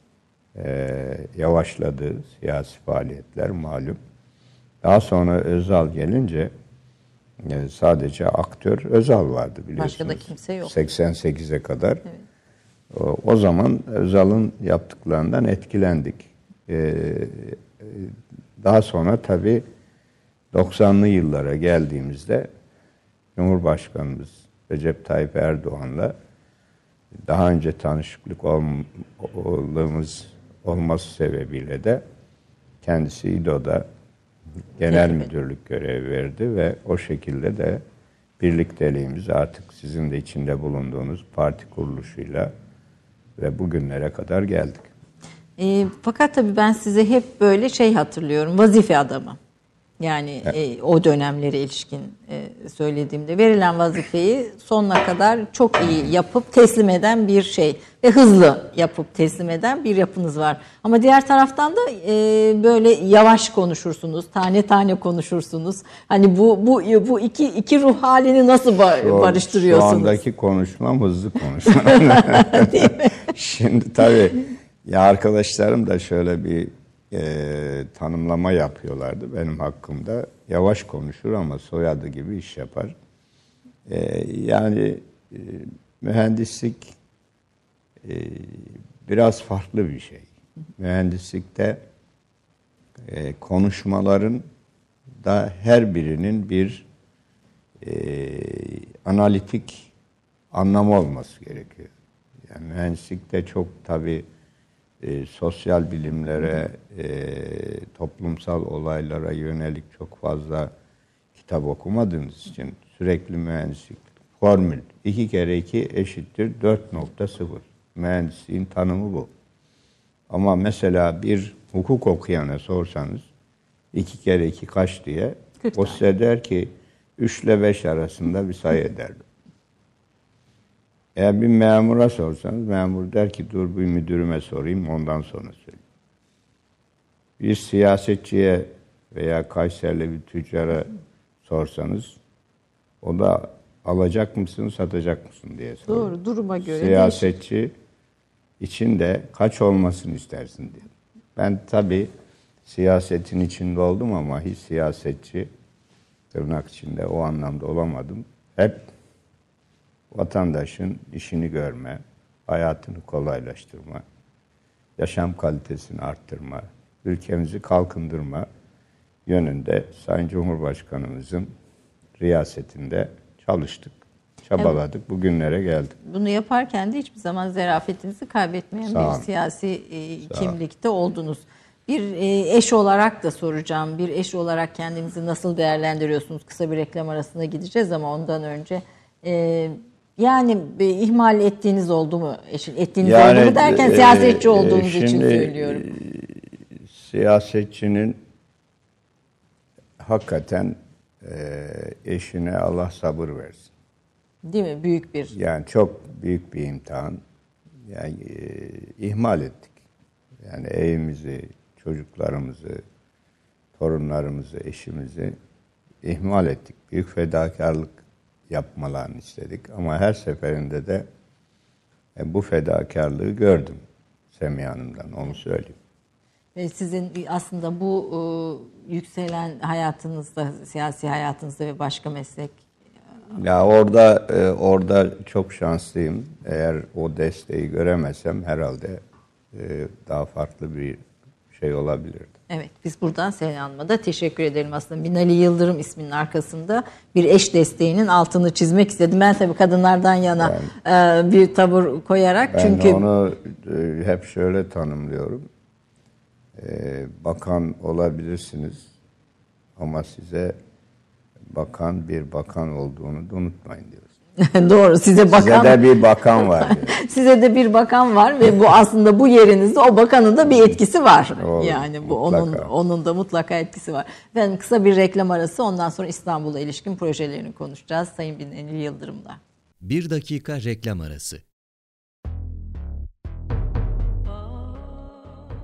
e, yavaşladı siyasi faaliyetler malum. Daha sonra Özal gelince e, sadece aktör Özal vardı biliyorsunuz. Başka da kimse yok. 88'e kadar. O, o zaman Özal'ın yaptıklarından etkilendik. E, daha sonra tabii 90'lı yıllara geldiğimizde Cumhurbaşkanımız Recep Tayyip Erdoğan'la daha önce tanışıklık olmamız olması sebebiyle de kendisi İDO'da genel müdürlük görevi verdi ve o şekilde de birlikteliğimiz artık sizin de içinde bulunduğunuz parti kuruluşuyla ve bugünlere kadar geldik. E, fakat tabii ben size hep böyle şey hatırlıyorum. Vazife adamı. Yani e, o dönemlere ilişkin e, söylediğimde verilen vazifeyi sonuna kadar çok iyi yapıp teslim eden bir şey ve hızlı yapıp teslim eden bir yapınız var. Ama diğer taraftan da e, böyle yavaş konuşursunuz, tane tane konuşursunuz. Hani bu bu bu iki iki ruh halini nasıl ba- Şu- barıştırıyorsunuz? Şu andaki konuşmam hızlı konuşmam. [laughs] Şimdi tabii ya arkadaşlarım da şöyle bir e, tanımlama yapıyorlardı benim hakkımda. Yavaş konuşur ama soyadı gibi iş yapar. E, yani e, mühendislik e, biraz farklı bir şey. Mühendislikte e, konuşmaların da her birinin bir e, analitik anlamı olması gerekiyor. Yani mühendislikte çok tabi sosyal bilimlere, e, toplumsal olaylara yönelik çok fazla kitap okumadığınız için sürekli mühendislik formül 2 kere 2 eşittir 4.0. Mühendisliğin tanımı bu. Ama mesela bir hukuk okuyana sorsanız iki kere iki kaç diye o size der ki 3 ile 5 arasında bir sayı eder. Eğer bir memura sorsanız memur der ki dur bir müdürüme sorayım ondan sonra söyleyeyim. Bir siyasetçiye veya Kayserili bir tüccara sorsanız o da alacak mısın, satacak mısın diye soruyor. Doğru, duruma göre Siyasetçi değişir. için de kaç olmasını istersin diye. Ben tabii siyasetin içinde oldum ama hiç siyasetçi tırnak içinde o anlamda olamadım. Hep vatandaşın işini görme, hayatını kolaylaştırma, yaşam kalitesini arttırma, ülkemizi kalkındırma yönünde Sayın Cumhurbaşkanımızın riyasetinde çalıştık, çabaladık, evet. bugünlere geldik. Bunu yaparken de hiçbir zaman zerafetinizi kaybetmeyen Sağ bir siyasi e, kimlikte oldunuz. Bir e, eş olarak da soracağım. Bir eş olarak kendinizi nasıl değerlendiriyorsunuz? Kısa bir reklam arasında gideceğiz ama ondan önce e, yani bir ihmal ettiğiniz oldu mu? Ettiğiniz yani, oldu mu derken e, siyasetçi olduğunuz şimdi, için söylüyorum. E, siyasetçinin hakikaten e, eşine Allah sabır versin. Değil mi? Büyük bir. Yani çok büyük bir imtihan. Yani e, ihmal ettik. Yani evimizi, çocuklarımızı, torunlarımızı, eşimizi ihmal ettik. Büyük fedakarlık yapmalarını istedik. Ama her seferinde de e, bu fedakarlığı gördüm Semiha Hanım'dan, onu söyleyeyim. Ve sizin aslında bu e, yükselen hayatınızda, siyasi hayatınızda ve başka meslek ya orada e, orada çok şanslıyım. Eğer o desteği göremesem herhalde e, daha farklı bir şey olabilirdi. Evet biz buradan Selen Hanım'a da teşekkür edelim aslında. Binali Yıldırım isminin arkasında bir eş desteğinin altını çizmek istedim. Ben tabii kadınlardan yana ben, bir tavır koyarak. Ben çünkü onu hep şöyle tanımlıyorum. Bakan olabilirsiniz ama size bakan bir bakan olduğunu da unutmayın diyoruz. [laughs] Doğru size bakan size de bir bakan var. [laughs] size de bir bakan var ve bu aslında bu yerinizde o bakanın da bir etkisi var. Doğru, yani bu mutlaka. onun onun da mutlaka etkisi var. Ben kısa bir reklam arası ondan sonra İstanbul'a ilişkin projelerini konuşacağız Sayın Binali Yıldırım'la. Bir dakika reklam arası.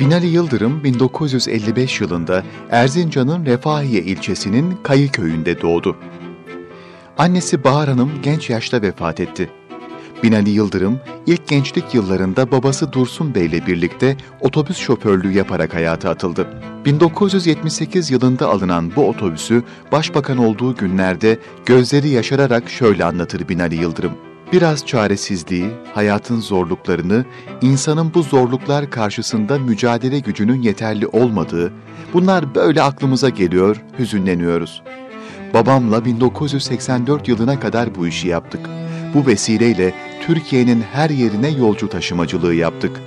Binali Yıldırım 1955 yılında Erzincan'ın Refahiye ilçesinin Kayı köyünde doğdu. Annesi Bahar Hanım genç yaşta vefat etti. Binali Yıldırım ilk gençlik yıllarında babası Dursun Bey ile birlikte otobüs şoförlüğü yaparak hayata atıldı. 1978 yılında alınan bu otobüsü başbakan olduğu günlerde gözleri yaşararak şöyle anlatır Binali Yıldırım. Biraz çaresizliği, hayatın zorluklarını, insanın bu zorluklar karşısında mücadele gücünün yeterli olmadığı, bunlar böyle aklımıza geliyor, hüzünleniyoruz. Babamla 1984 yılına kadar bu işi yaptık. Bu vesileyle Türkiye'nin her yerine yolcu taşımacılığı yaptık.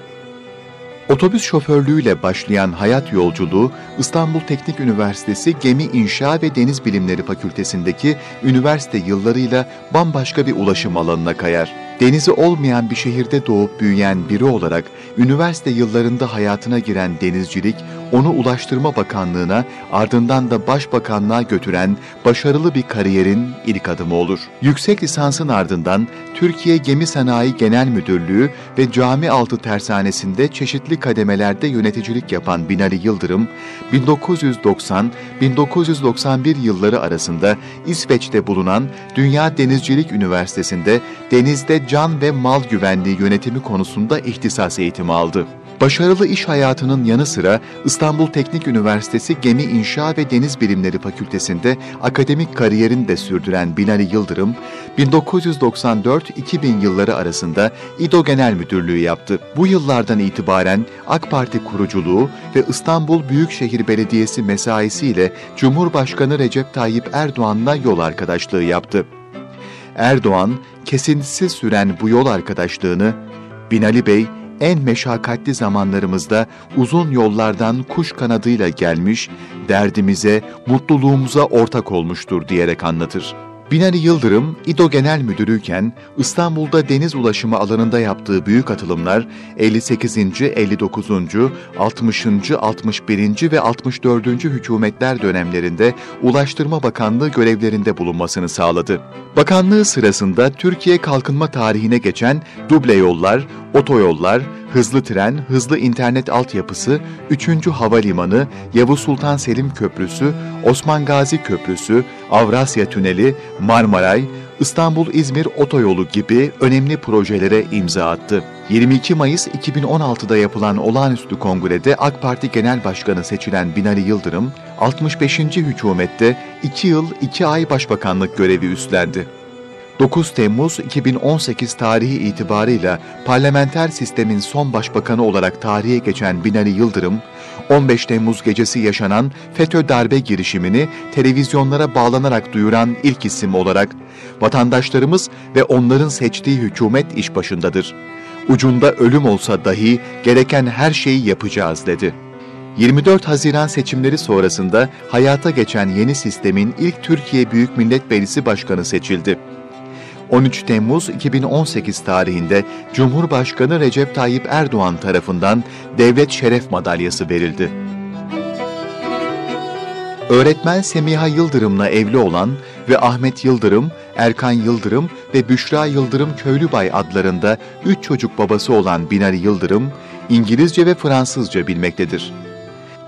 Otobüs şoförlüğüyle başlayan hayat yolculuğu İstanbul Teknik Üniversitesi Gemi İnşa ve Deniz Bilimleri Fakültesindeki üniversite yıllarıyla bambaşka bir ulaşım alanına kayar. Denizi olmayan bir şehirde doğup büyüyen biri olarak üniversite yıllarında hayatına giren denizcilik onu Ulaştırma Bakanlığı'na ardından da Başbakanlığa götüren başarılı bir kariyerin ilk adımı olur. Yüksek lisansın ardından Türkiye Gemi Sanayi Genel Müdürlüğü ve Cami Altı Tersanesi'nde çeşitli kademelerde yöneticilik yapan Binali Yıldırım, 1990-1991 yılları arasında İsveç'te bulunan Dünya Denizcilik Üniversitesi'nde denizde can ve mal güvenliği yönetimi konusunda ihtisas eğitimi aldı. Başarılı iş hayatının yanı sıra İstanbul Teknik Üniversitesi Gemi İnşa ve Deniz Bilimleri Fakültesi'nde akademik kariyerini de sürdüren Binali Yıldırım, 1994-2000 yılları arasında İDO Genel Müdürlüğü yaptı. Bu yıllardan itibaren AK Parti kuruculuğu ve İstanbul Büyükşehir Belediyesi mesaisiyle Cumhurbaşkanı Recep Tayyip Erdoğan'la yol arkadaşlığı yaptı. Erdoğan, kesintisiz süren bu yol arkadaşlığını Binali Bey en meşakkatli zamanlarımızda uzun yollardan kuş kanadıyla gelmiş, derdimize, mutluluğumuza ortak olmuştur diyerek anlatır. Binali Yıldırım, İDO Genel Müdürüyken İstanbul'da deniz ulaşımı alanında yaptığı büyük atılımlar 58. 59. 60. 61. ve 64. hükümetler dönemlerinde Ulaştırma Bakanlığı görevlerinde bulunmasını sağladı. Bakanlığı sırasında Türkiye kalkınma tarihine geçen duble yollar, otoyollar, hızlı tren, hızlı internet altyapısı, 3. Havalimanı, Yavuz Sultan Selim Köprüsü, Osman Gazi Köprüsü, Avrasya Tüneli, Marmaray, İstanbul-İzmir Otoyolu gibi önemli projelere imza attı. 22 Mayıs 2016'da yapılan olağanüstü kongrede AK Parti Genel Başkanı seçilen Binali Yıldırım, 65. hükümette 2 yıl 2 ay başbakanlık görevi üstlendi. 9 Temmuz 2018 tarihi itibarıyla parlamenter sistemin son başbakanı olarak tarihe geçen Binali Yıldırım, 15 Temmuz gecesi yaşanan FETÖ darbe girişimini televizyonlara bağlanarak duyuran ilk isim olarak vatandaşlarımız ve onların seçtiği hükümet iş başındadır. Ucunda ölüm olsa dahi gereken her şeyi yapacağız dedi. 24 Haziran seçimleri sonrasında hayata geçen yeni sistemin ilk Türkiye Büyük Millet Meclisi Başkanı seçildi. 13 Temmuz 2018 tarihinde Cumhurbaşkanı Recep Tayyip Erdoğan tarafından Devlet Şeref Madalyası verildi. Öğretmen Semiha Yıldırım'la evli olan ve Ahmet Yıldırım, Erkan Yıldırım ve Büşra Yıldırım Köylübay adlarında üç çocuk babası olan Binali Yıldırım, İngilizce ve Fransızca bilmektedir.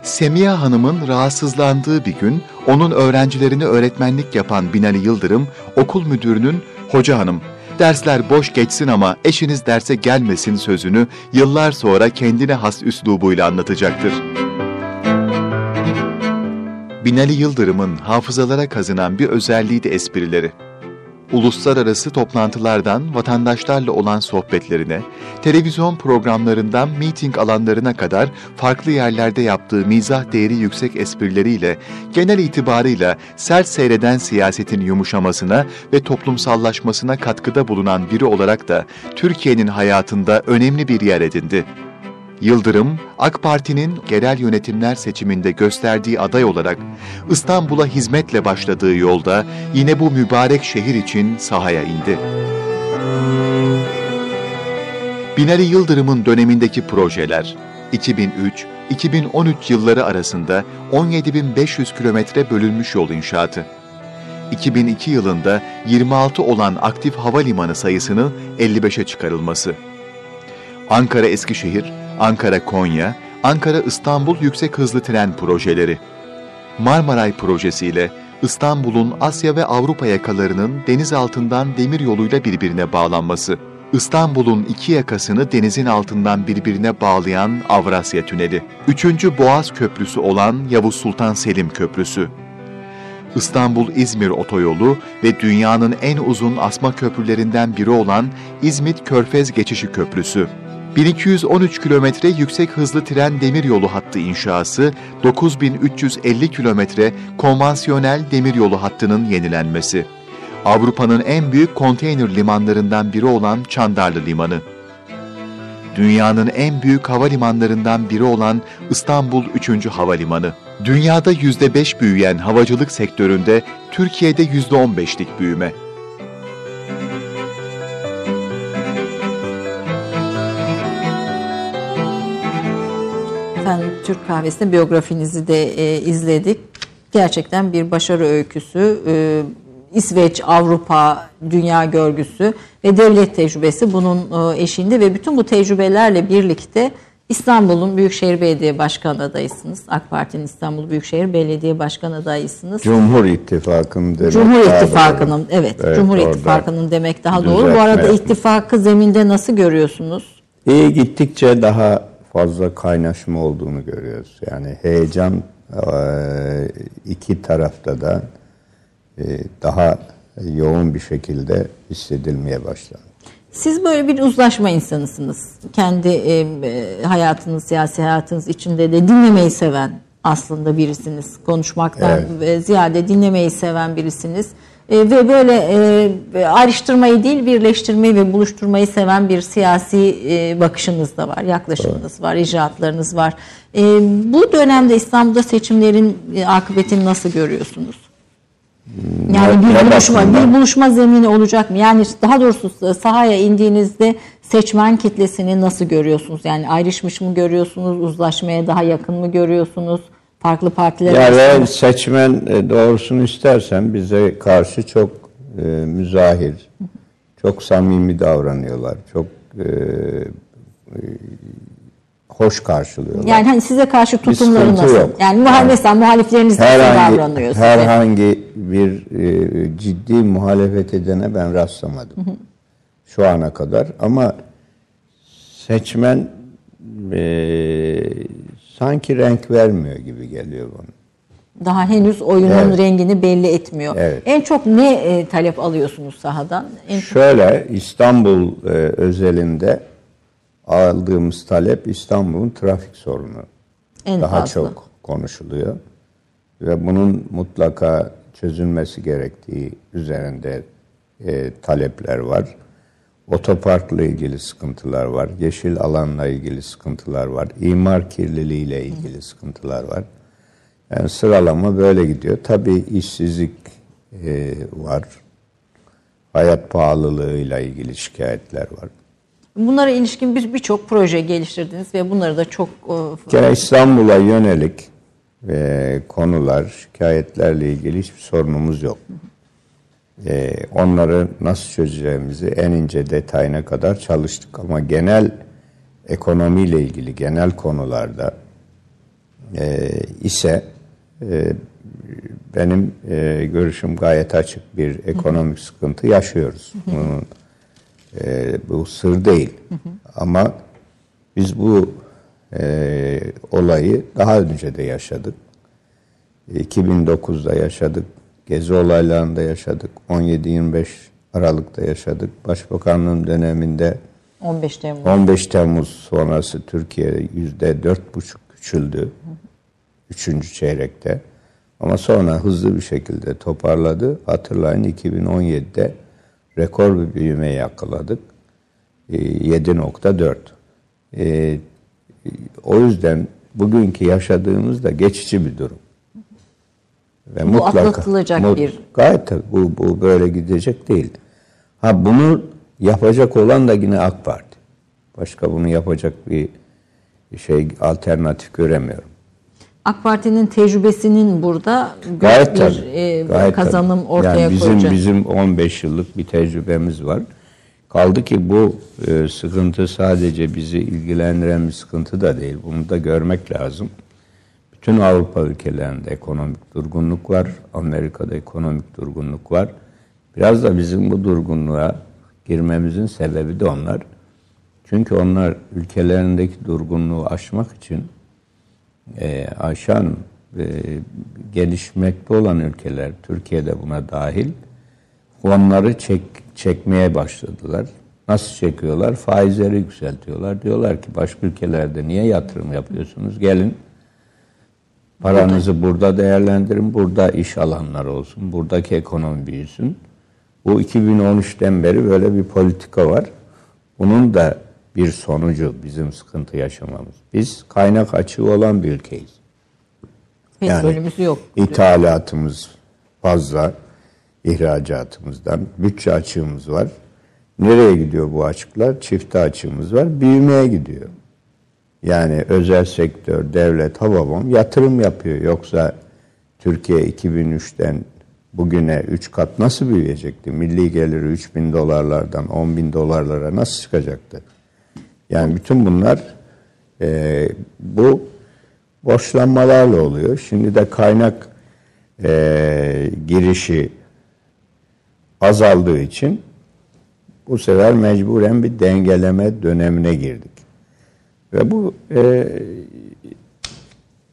Semiha Hanım'ın rahatsızlandığı bir gün onun öğrencilerini öğretmenlik yapan Binali Yıldırım, okul müdürünün Hoca hanım, dersler boş geçsin ama eşiniz derse gelmesin sözünü yıllar sonra kendine has üslubuyla anlatacaktır. Binali Yıldırım'ın hafızalara kazınan bir özelliği de esprileri uluslararası toplantılardan vatandaşlarla olan sohbetlerine, televizyon programlarından miting alanlarına kadar farklı yerlerde yaptığı mizah değeri yüksek esprileriyle genel itibarıyla sert seyreden siyasetin yumuşamasına ve toplumsallaşmasına katkıda bulunan biri olarak da Türkiye'nin hayatında önemli bir yer edindi. Yıldırım, AK Parti'nin genel yönetimler seçiminde gösterdiği aday olarak İstanbul'a hizmetle başladığı yolda yine bu mübarek şehir için sahaya indi. Binali Yıldırım'ın dönemindeki projeler 2003-2013 yılları arasında 17.500 kilometre bölünmüş yol inşaatı. 2002 yılında 26 olan aktif havalimanı sayısının 55'e çıkarılması. Ankara Eskişehir, Ankara-Konya, Ankara-İstanbul yüksek hızlı tren projeleri. Marmaray projesiyle İstanbul'un Asya ve Avrupa yakalarının deniz altından demir yoluyla birbirine bağlanması. İstanbul'un iki yakasını denizin altından birbirine bağlayan Avrasya Tüneli. Üçüncü Boğaz Köprüsü olan Yavuz Sultan Selim Köprüsü. İstanbul-İzmir otoyolu ve dünyanın en uzun asma köprülerinden biri olan İzmit-Körfez Geçişi Köprüsü. 1213 kilometre yüksek hızlı tren demiryolu hattı inşası, 9350 kilometre konvansiyonel demiryolu hattının yenilenmesi. Avrupa'nın en büyük konteyner limanlarından biri olan Çandarlı Limanı. Dünyanın en büyük havalimanlarından biri olan İstanbul 3. Havalimanı. Dünyada %5 büyüyen havacılık sektöründe Türkiye'de %15'lik büyüme. Efendim Türk Kahvesi'nde biyografinizi de e, izledik. Gerçekten bir başarı öyküsü. E, İsveç, Avrupa, dünya görgüsü ve devlet tecrübesi bunun e, eşiğinde ve bütün bu tecrübelerle birlikte İstanbul'un Büyükşehir Belediye Başkanı adaysınız. AK Parti'nin İstanbul Büyükşehir Belediye Başkanı adaysınız. Cumhur İttifakı'nın demek Cumhur İttifakı'nın evet, evet Cumhur İttifakı'nın demek daha doğru. Bu arada ittifakı zeminde nasıl görüyorsunuz? İyi gittikçe daha fazla kaynaşma olduğunu görüyoruz. Yani heyecan iki tarafta da daha yoğun bir şekilde hissedilmeye başlandı. Siz böyle bir uzlaşma insanısınız. Kendi hayatınız, siyasi hayatınız içinde de dinlemeyi seven aslında birisiniz. Konuşmaktan evet. ziyade dinlemeyi seven birisiniz. E, ve böyle e, ayrıştırmayı değil birleştirmeyi ve buluşturmayı seven bir siyasi e, bakışınız da var, yaklaşımınız evet. var, icraatlarınız var. E, bu dönemde İstanbul'da seçimlerin e, akıbetini nasıl görüyorsunuz? Yani bir buluşma, bir buluşma zemini olacak mı? Yani daha doğrusu sahaya indiğinizde seçmen kitlesini nasıl görüyorsunuz? Yani ayrışmış mı görüyorsunuz? Uzlaşmaya daha yakın mı görüyorsunuz? Farklı partiler Yani arasında... seçmen e, doğrusunu istersen bize karşı çok e, müzahir, çok samimi davranıyorlar. Çok e, e hoş karşılıyorlar. Yani hani size karşı tutumları nasıl? Yok. Yani muhalif yani, mesela muhalifleriniz nasıl davranıyor size? Herhangi bir e, ciddi muhalefet edene ben rastlamadım. Hı hı. Şu ana kadar ama seçmen e, sanki renk vermiyor gibi geliyor bana. Daha henüz oyunun evet. rengini belli etmiyor. Evet. En çok ne e, talep alıyorsunuz sahadan? En Şöyle çok... İstanbul e, özelinde aldığımız talep İstanbul'un trafik sorunu. En Daha fazla. çok konuşuluyor. Ve bunun mutlaka çözülmesi gerektiği üzerinde e, talepler var. Otoparkla ilgili sıkıntılar var. Yeşil alanla ilgili sıkıntılar var. İmar kirliliği ile ilgili sıkıntılar var. Yani sıralama böyle gidiyor. Tabii işsizlik e, var. Hayat pahalılığıyla ilgili şikayetler var. Bunlara ilişkin birçok bir proje geliştirdiniz ve bunları da çok... Gene İstanbul'a yönelik e, konular, şikayetlerle ilgili hiçbir sorunumuz yok. E, onları nasıl çözeceğimizi en ince detayına kadar çalıştık ama genel ekonomiyle ilgili genel konularda e, ise e, benim e, görüşüm gayet açık bir ekonomik sıkıntı yaşıyoruz. Bunun e, bu sır değil. Hı hı. Ama biz bu e, olayı daha önce de yaşadık. 2009'da yaşadık. Gezi olaylarında yaşadık. 17-25 Aralık'ta yaşadık. Başbakanlığım döneminde 15 Temmuz. 15 Temmuz sonrası Türkiye yüzde dört buçuk küçüldü. Üçüncü çeyrekte. Ama sonra hızlı bir şekilde toparladı. Hatırlayın 2017'de rekor bir büyüme yakaladık. 7.4. E, e, o yüzden bugünkü yaşadığımız da geçici bir durum. Ve bu mutlaka, atlatılacak mut, bir... Gayet tabii bu, bu böyle gidecek değil. Ha bunu yapacak olan da yine AK Parti. Başka bunu yapacak bir şey alternatif göremiyorum. AK Parti'nin tecrübesinin burada gayet bir tabii, e, gayet kazanım tabii. ortaya yani bizim, koyacak. Bizim 15 yıllık bir tecrübemiz var. Kaldı ki bu e, sıkıntı sadece bizi ilgilendiren bir sıkıntı da değil. Bunu da görmek lazım. Bütün Avrupa ülkelerinde ekonomik durgunluk var. Amerika'da ekonomik durgunluk var. Biraz da bizim bu durgunluğa girmemizin sebebi de onlar. Çünkü onlar ülkelerindeki durgunluğu aşmak için e, aşan e, gelişmekte olan ülkeler, Türkiye'de buna dahil, onları çek, çekmeye başladılar. Nasıl çekiyorlar? Faizleri yükseltiyorlar. Diyorlar ki başka ülkelerde niye yatırım yapıyorsunuz? Gelin paranızı burada değerlendirin. Burada iş alanları olsun. Buradaki ekonomi büyüsün. Bu 2013'ten beri böyle bir politika var. Bunun da bir sonucu bizim sıkıntı yaşamamız. Biz kaynak açığı olan bir ülkeyiz. Yani yok. İthalatımız fazla ihracatımızdan. Bütçe açığımız var. Nereye gidiyor bu açıklar? Çifte açığımız var. Büyümeye gidiyor. Yani özel sektör, devlet, havabom yatırım yapıyor. Yoksa Türkiye 2003'ten bugüne 3 kat nasıl büyüyecekti? Milli geliri 3 bin dolarlardan 10 bin dolarlara nasıl çıkacaktı? Yani bütün bunlar e, bu borçlanmalarla oluyor. Şimdi de kaynak e, girişi azaldığı için bu sefer mecburen bir dengeleme dönemine girdik. Ve bu e,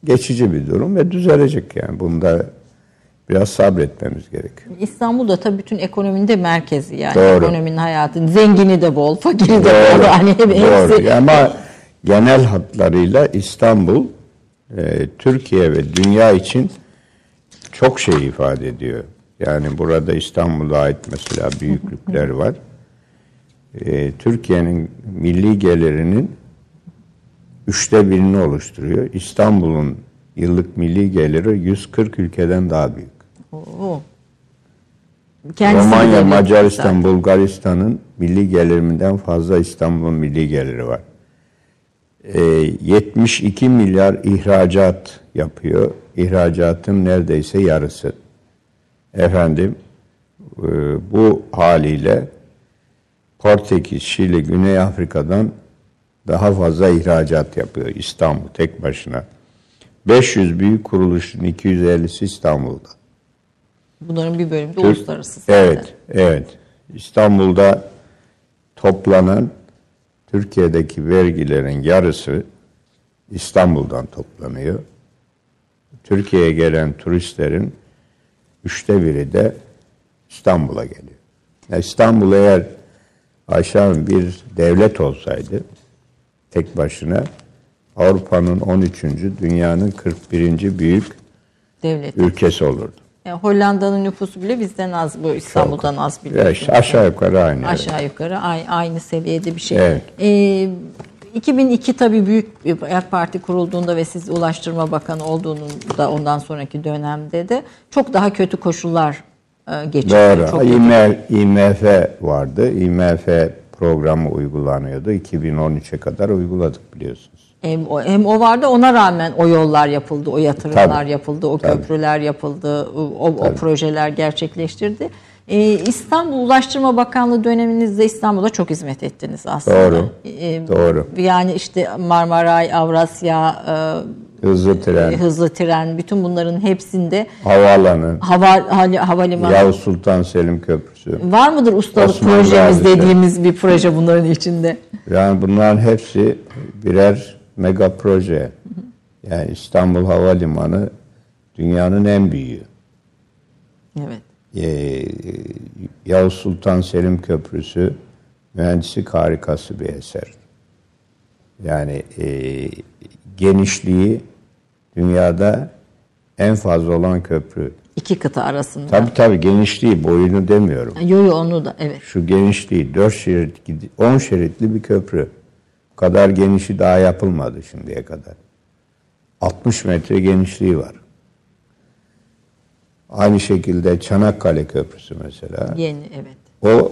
geçici bir durum ve düzelecek yani. Bunda biraz sabretmemiz gerekiyor. İstanbul'da tabii bütün ekonominin de merkezi yani. Doğru. Ekonominin hayatın zengini de bol, fakiri de Doğru. bol. Hani hep- Doğru. hepsi Ama genel hatlarıyla İstanbul e, Türkiye ve dünya için çok şey ifade ediyor. Yani burada İstanbul'a ait mesela büyüklükler var. E, Türkiye'nin milli gelirinin üçte birini oluşturuyor. İstanbul'un yıllık milli geliri 140 ülkeden daha büyük. Oo. Kendisi Romanya, Macaristan. Bulgaristan'ın milli gelirinden fazla İstanbul'un milli geliri var. Ee, 72 milyar ihracat yapıyor. İhracatın neredeyse yarısı. Efendim e, bu haliyle Portekiz, Şili, Güney Afrika'dan daha fazla ihracat yapıyor İstanbul tek başına. 500 büyük kuruluşun 250'si İstanbul'da. Bunların bir bölümü de Türk- uluslararası zaten. Evet, evet. İstanbul'da toplanan Türkiye'deki vergilerin yarısı İstanbul'dan toplanıyor. Türkiye'ye gelen turistlerin üçte biri de İstanbul'a geliyor. İstanbul eğer aşağı bir devlet olsaydı tek başına Avrupa'nın 13. dünyanın 41. büyük Devlet. ülkesi olurdu. Yani Hollanda'nın nüfusu bile bizden az bu İstanbul'dan az Ya biliyorsunuz. işte aşağı yukarı aynı. Aşağı yukarı ay- aynı seviyede bir şey. Evet. Ee, 2002 tabii büyük bir AK Parti kurulduğunda ve siz Ulaştırma Bakanı olduğunda ondan sonraki dönemde de çok daha kötü koşullar e, geçirdi. Doğru. Çok IMF, IMF vardı. IMF programı uygulanıyordu. 2013'e kadar uyguladık biliyorsunuz. Hem o, hem o vardı ona rağmen o yollar yapıldı, o yatırımlar Tabii. yapıldı, o Tabii. köprüler yapıldı, o, o projeler gerçekleştirdi. Ee, İstanbul Ulaştırma Bakanlığı döneminizde İstanbul'a çok hizmet ettiniz aslında. Doğru. Ee, Doğru. Yani işte Marmaray, Avrasya, Hızlı e, tren, hızlı tren, bütün bunların hepsinde havaalanı, hava hali- havalimanı Yavuz Sultan Selim Köprüsü. var mıdır ustalık Osman projemiz Gazi. dediğimiz bir proje bunların içinde? Yani bunların hepsi birer mega proje. Yani İstanbul Havalimanı dünyanın en büyüğü. Evet. Ee, Yavuz Sultan Selim Köprüsü mühendislik harikası bir eser. Yani e, genişliği dünyada en fazla olan köprü. İki kıta arasında. Tabii tabii genişliği, boyunu demiyorum. Yo yo onu da evet. Şu genişliği, 4 şerit, 10 şeritli bir köprü. Bu kadar genişi daha yapılmadı şimdiye kadar. 60 metre genişliği var. Aynı şekilde Çanakkale Köprüsü mesela. Yeni evet. O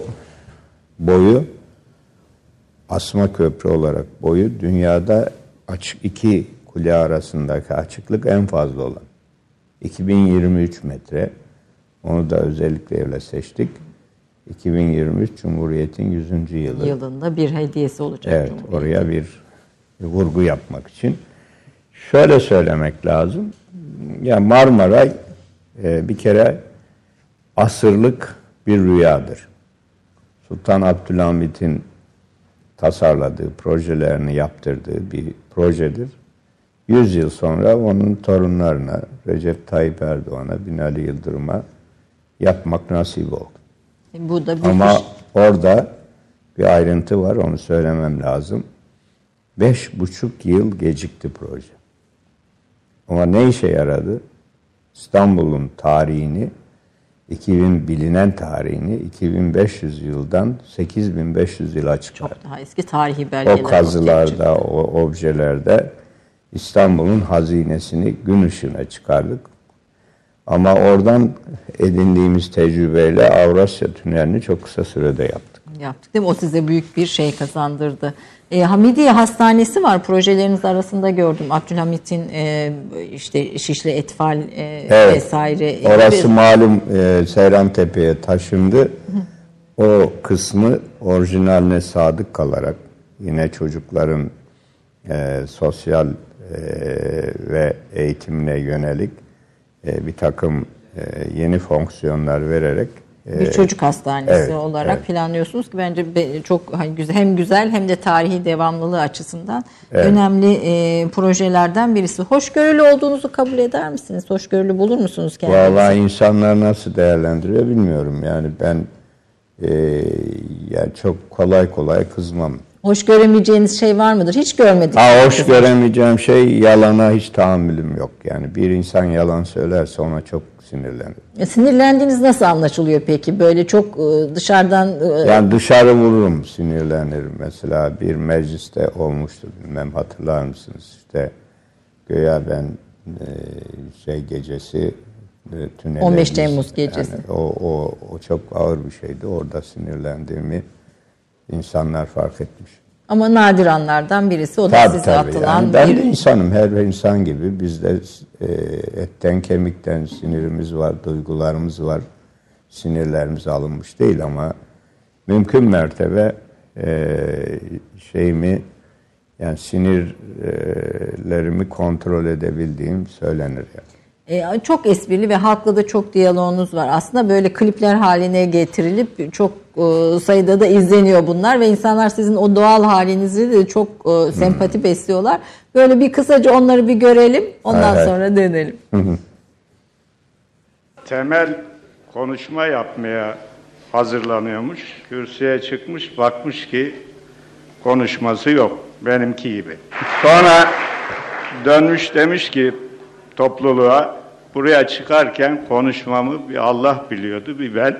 boyu asma köprü olarak boyu dünyada açık iki kule arasındaki açıklık en fazla olan. 2023 metre. Onu da özellikle öyle seçtik. 2023 Cumhuriyet'in 100. yılı. Yılında bir hediyesi olacak. Evet, oraya bir vurgu yapmak için. Şöyle söylemek lazım. Ya Marmaray e, bir kere asırlık bir rüyadır. Sultan Abdülhamit'in tasarladığı, projelerini yaptırdığı bir projedir. Yüz yıl sonra onun torunlarına, Recep Tayyip Erdoğan'a, Binali Yıldırım'a yapmak nasip oldu. Bu da bir Ama iş. orada bir ayrıntı var, onu söylemem lazım. Beş buçuk yıl gecikti proje. Ama ne işe yaradı? İstanbul'un tarihini, 2000 bilinen tarihini 2500 yıldan 8500 yıla çıkardı. çok daha eski tarihi belgeler. O kazılarda, o objelerde İstanbul'un hazinesini gün ışığına çıkardık. Ama oradan edindiğimiz tecrübeyle Avrasya Tüneli'ni çok kısa sürede yaptık. Yaptık değil mi? O size büyük bir şey kazandırdı. E, Hamidiye Hastanesi var projeleriniz arasında gördüm. Abdülhamit'in e, işte Şişli Etfal e, Evet. vesaire. Orası malum e, Seyran Tepe'ye taşındı. O kısmı orijinaline sadık kalarak yine çocukların e, sosyal e, ve eğitimine yönelik e, bir takım e, yeni fonksiyonlar vererek bir çocuk hastanesi evet, olarak evet. planlıyorsunuz ki bence be- çok hani güzel hem güzel hem de tarihi devamlılığı açısından önemli e, projelerden birisi. Hoşgörülü olduğunuzu kabul eder misiniz? Hoşgörülü bulur musunuz kendinizi? Vallahi insanlar nasıl değerlendiriyor bilmiyorum. Yani ben e, yani çok kolay kolay kızmam. Hoş göremeyeceğiniz şey var mıdır? Hiç görmedik. Ha, hoş göremeyeceğim şey yalana hiç tahammülüm yok. Yani bir insan yalan söylerse ona çok sinirlenirim. E, Sinirlendiğiniz nasıl anlaşılıyor peki? Böyle çok e, dışarıdan e, Yani dışarı vururum, sinirlenirim. Mesela bir mecliste olmuştu, bilmem hatırlar mısınız? İşte göya ben e, şey gecesi e, tünellerimiz- 15 Temmuz gecesi. Yani o, o, o çok ağır bir şeydi. Orada sinirlendiğimi insanlar fark etmiş. Ama nadir anlardan birisi o da Tabii size tabii. atılan Yani ben bir de insanım, her insan gibi. Bizde e, etten kemikten sinirimiz var, duygularımız var. Sinirlerimiz alınmış değil ama mümkün mertebe e, şeyimi yani sinirlerimi kontrol edebildiğim söylenir yani. E, çok esprili ve halkla da çok diyaloğunuz var. Aslında böyle klipler haline getirilip çok e, sayıda da izleniyor bunlar ve insanlar sizin o doğal halinizi de çok e, sempati besliyorlar. Böyle bir kısaca onları bir görelim. Ondan Evet. sonra dönelim. Temel konuşma yapmaya hazırlanıyormuş. Kürsüye çıkmış, bakmış ki konuşması yok. Benimki gibi. Sonra dönmüş demiş ki topluluğa buraya çıkarken konuşmamı bir Allah biliyordu, bir ben.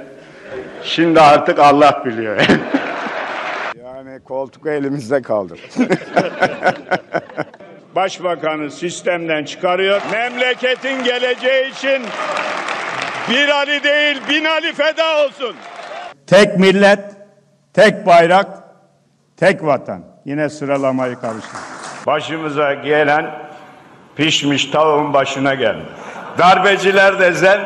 Şimdi artık Allah biliyor. [laughs] yani koltuk elimizde kaldır. [laughs] Başbakanı sistemden çıkarıyor. Memleketin geleceği için bir Ali değil bin Ali feda olsun. Tek millet, tek bayrak, tek vatan. Yine sıralamayı karıştırdım. Başımıza gelen pişmiş tavuğun başına geldi. Darbeciler de zen,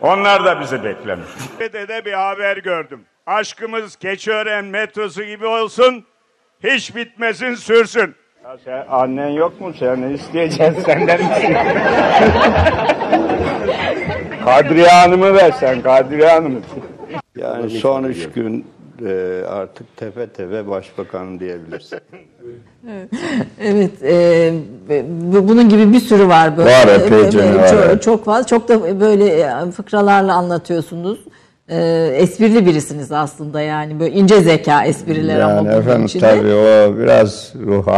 onlar da bizi beklemiş. de bir haber gördüm. Aşkımız Keçiören metrosu gibi olsun, hiç bitmesin sürsün. Ya sen, annen yok mu? Sen ne isteyeceksin senden? [laughs] Kadriye Hanım'ı versen, Kadriye Hanım'ı. Yani son üç gün e, artık tepe tepe başbakan diyebilirsin. [laughs] Evet, e, bu- bunun gibi bir sürü var böyle. Var, epeyce E, var, çok, evet. çok fazla, çok da böyle e, fıkralarla anlatıyorsunuz. E, esprili birisiniz aslında yani böyle ince zeka espriler ama Yani bunun efendim içinde. tabii o biraz ruh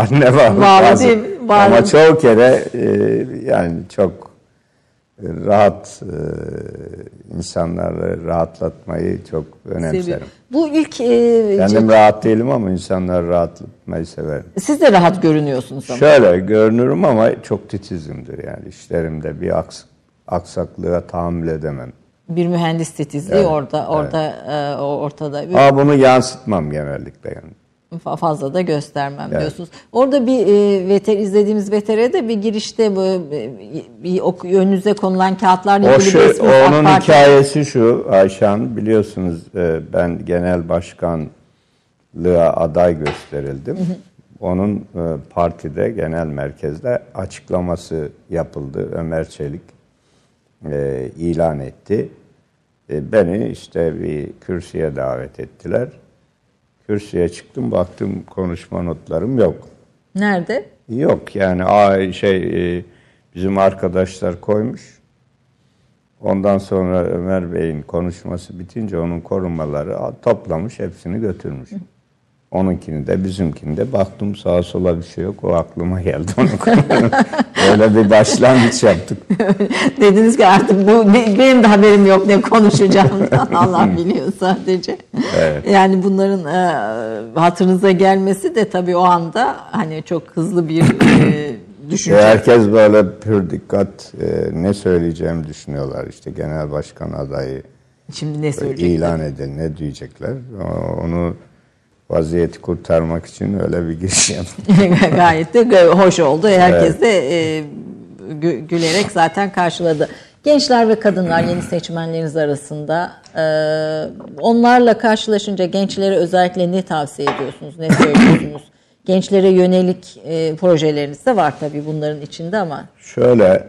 değil mi? Bağlı. Ama çoğu kere e, yani çok rahat e, insanları rahatlatmayı çok önemserim. Seviyorum. Bu ilk e, Kendim rahat değilim ama insanları rahatlatmayı severim. siz de rahat görünüyorsunuz ama. Şöyle görünürüm ama çok titizimdir yani işlerimde bir aks aksaklığa tahammül edemem. Bir mühendis titizliği orada orada e, o ortada. Bir- Ama bunu yansıtmam genellikle yani. Fa- fazla da göstermem diyorsunuz. Orada bir e, veter izlediğimiz VTR'de bir girişte bu e, bir ok, önünüze konulan kağıtlarla O ilgili şu, bir AK onun Parti- hikayesi şu Ayşan biliyorsunuz e, ben genel başkanlığa aday gösterildim. Onun e, partide genel merkezde açıklaması yapıldı. Ömer Çelik e, ilan etti. E, beni işte bir kürsüye davet ettiler. Kürsüye çıktım baktım konuşma notlarım yok. Nerede? Yok yani a, şey e, bizim arkadaşlar koymuş. Ondan sonra Ömer Bey'in konuşması bitince onun korumaları toplamış hepsini götürmüş. Onunkini de bizimkini de baktım sağa sola bir şey yok o aklıma geldi onu [laughs] Öyle bir başlangıç yaptık. [laughs] Dediniz ki artık bu benim de haberim yok ne konuşacağımdan [laughs] Allah biliyor sadece. Yani bunların e, hatırınıza gelmesi de tabii o anda hani çok hızlı bir e, [clears throat] düşünce. Herkes böyle pür dikkat e, ne söyleyeceğimi düşünüyorlar işte genel başkan adayı Şimdi ne söyleyecek? ilan edin ne diyecekler. Onu vaziyeti kurtarmak için öyle bir giriş yaptım. [laughs] Gayet de hoş oldu. Herkes de e, gü- gülerek zaten karşıladı. Gençler ve kadınlar yeni seçmenleriniz arasında e, onlarla karşılaşınca gençlere özellikle ne tavsiye ediyorsunuz, ne söylüyorsunuz? [coughs] Gençlere yönelik e, projeleriniz de var tabii bunların içinde ama Şöyle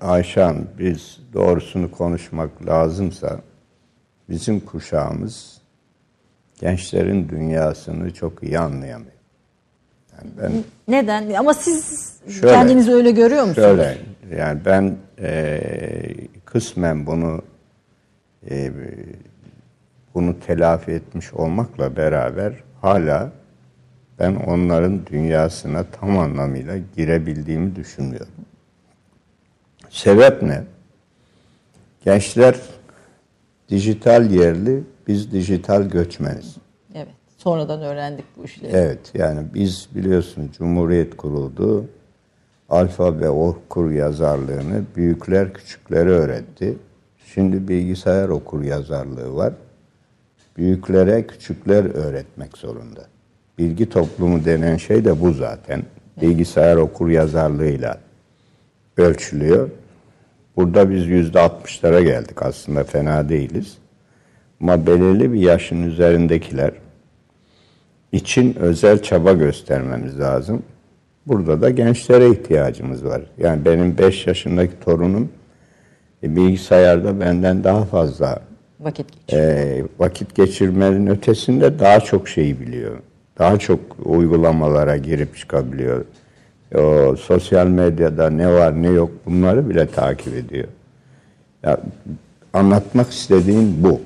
Ayşan biz doğrusunu konuşmak lazımsa bizim kuşağımız gençlerin dünyasını çok iyi anlayamıyor. Yani ben Neden? Ama siz şöyle, kendinizi öyle görüyor musunuz? Şöyle, yani ben e, kısmen bunu e, bunu telafi etmiş olmakla beraber hala ben onların dünyasına tam anlamıyla girebildiğimi düşünmüyorum. Sebep ne? Gençler dijital yerli, biz dijital göçmeniz. Evet, sonradan öğrendik bu işleri. Evet, yani biz biliyorsun Cumhuriyet kuruldu. Alfabe okur yazarlığını büyükler küçüklere öğretti. Şimdi bilgisayar okur yazarlığı var. Büyüklere küçükler öğretmek zorunda. Bilgi toplumu denen şey de bu zaten. Bilgisayar okur yazarlığıyla ölçülüyor. Burada biz yüzde altmışlara geldik aslında fena değiliz. Ama belirli bir yaşın üzerindekiler için özel çaba göstermemiz lazım. Burada da gençlere ihtiyacımız var. Yani benim 5 yaşındaki torunum e, bilgisayarda benden daha fazla vakit geçiriyor. E, vakit geçirmenin ötesinde daha çok şeyi biliyor. Daha çok uygulamalara girip çıkabiliyor. O sosyal medyada ne var ne yok bunları bile takip ediyor. Ya, anlatmak istediğim bu.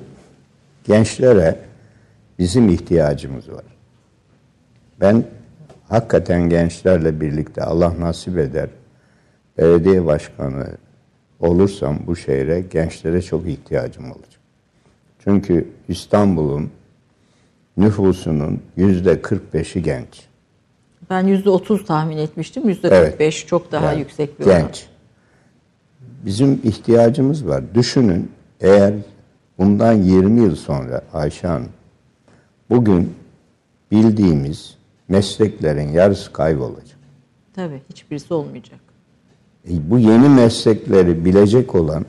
Gençlere bizim ihtiyacımız var. Ben hakikaten gençlerle birlikte Allah nasip eder belediye başkanı olursam bu şehre gençlere çok ihtiyacım olacak. Çünkü İstanbul'un nüfusunun yüzde 45'i genç. Ben yüzde 30 tahmin etmiştim. Yüzde 45 evet. çok daha yani, yüksek bir oran. Genç. Bizim ihtiyacımız var. Düşünün eğer bundan 20 yıl sonra Ayşe Hanım bugün bildiğimiz mesleklerin yarısı kaybolacak. Tabii hiçbirisi olmayacak. E, bu yeni meslekleri bilecek olan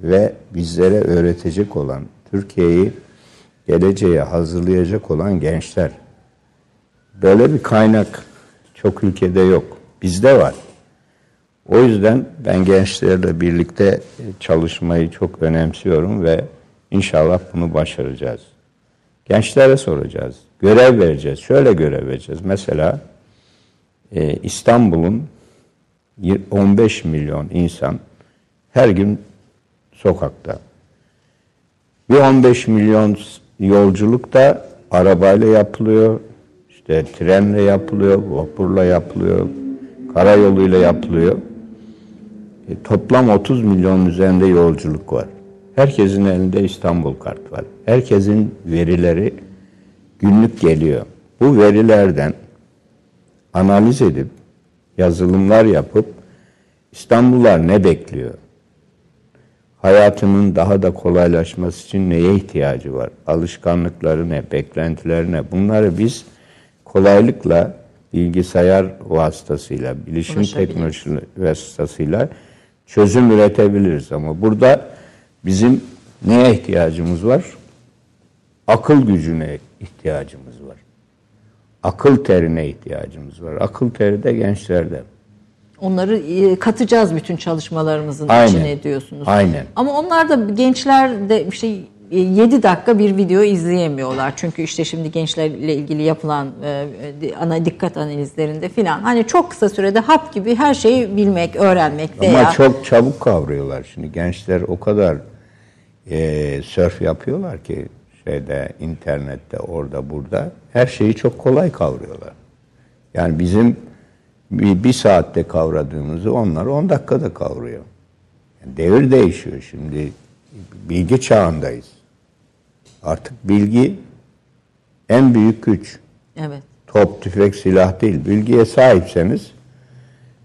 ve bizlere öğretecek olan, Türkiye'yi geleceğe hazırlayacak olan gençler. Böyle bir kaynak çok ülkede yok. Bizde var. O yüzden ben gençlerle birlikte çalışmayı çok önemsiyorum ve inşallah bunu başaracağız. Gençlere soracağız. Görev vereceğiz. Şöyle görev vereceğiz. Mesela e, İstanbul'un 15 milyon insan her gün sokakta. Bir 15 milyon yolculuk da arabayla yapılıyor, işte trenle yapılıyor, vapurla yapılıyor, karayoluyla yapılıyor. E, toplam 30 milyon üzerinde yolculuk var. Herkesin elinde İstanbul kart var. Herkesin verileri günlük geliyor. Bu verilerden analiz edip yazılımlar yapıp İstanbullular ne bekliyor? Hayatının daha da kolaylaşması için neye ihtiyacı var? Alışkanlıkları ne, beklentileri ne? Bunları biz kolaylıkla bilgisayar vasıtasıyla, bilişim teknolojisi vasıtasıyla çözüm üretebiliriz. Ama burada bizim neye ihtiyacımız var? Akıl gücüne ihtiyacımız var. Akıl terine ihtiyacımız var. Akıl teri de gençlerde. Onları e, katacağız bütün çalışmalarımızın Aynen. içine diyorsunuz. Aynen. Ama onlar da gençler de işte 7 dakika bir video izleyemiyorlar. Çünkü işte şimdi gençlerle ilgili yapılan e, ana dikkat analizlerinde filan hani çok kısa sürede hap gibi her şeyi bilmek, öğrenmek veya Ama çok çabuk kavruyorlar. Şimdi gençler o kadar e, surf yapıyorlar ki şeyde internette orada burada her şeyi çok kolay kavruyorlar. Yani bizim bir, bir saatte kavradığımızı onlar 10 dakikada kavruyor. Yani devir değişiyor şimdi. Bilgi çağındayız. Artık bilgi en büyük güç. Evet. Top, tüfek, silah değil. Bilgiye sahipseniz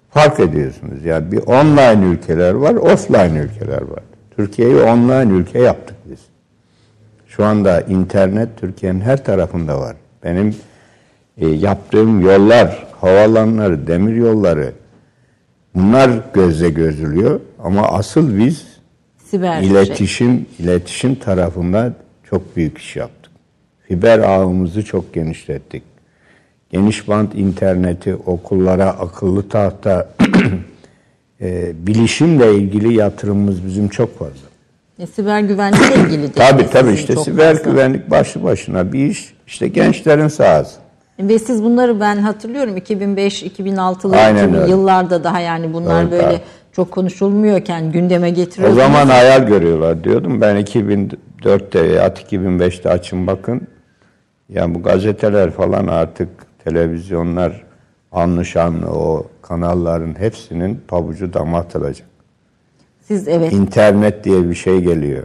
fark ediyorsunuz. Yani bir online ülkeler var, offline ülkeler var. Türkiye'yi online ülke yaptık biz. Şu anda internet Türkiye'nin her tarafında var. Benim e, yaptığım yollar, havalanları, demir yolları bunlar gözle gözülüyor ama asıl biz Siber iletişim şey. iletişim tarafında çok büyük iş yaptık. Fiber ağımızı çok genişlettik. Geniş bant interneti, okullara akıllı tahta, [clears throat] e, bilişimle ilgili yatırımımız bizim çok fazla. E, siber güvenlikle ilgili de. Tabii tabii işte siber fazla. güvenlik başlı başına bir iş. İşte gençlerin sahası. Ve siz bunları ben hatırlıyorum 2005-2006'lı Aynen öyle. yıllarda daha yani bunlar Evet, böyle tabii. çok konuşulmuyorken gündeme O getiriyordunuz. zaman hayal görüyorlar diyordum. Ben 2004'te ya 2005'te açın bakın. Yani bu gazeteler falan artık televizyonlar anlı şanlı o kanalların hepsinin pabucu dama atılacak. Siz evet İnternet diye bir şey geliyor.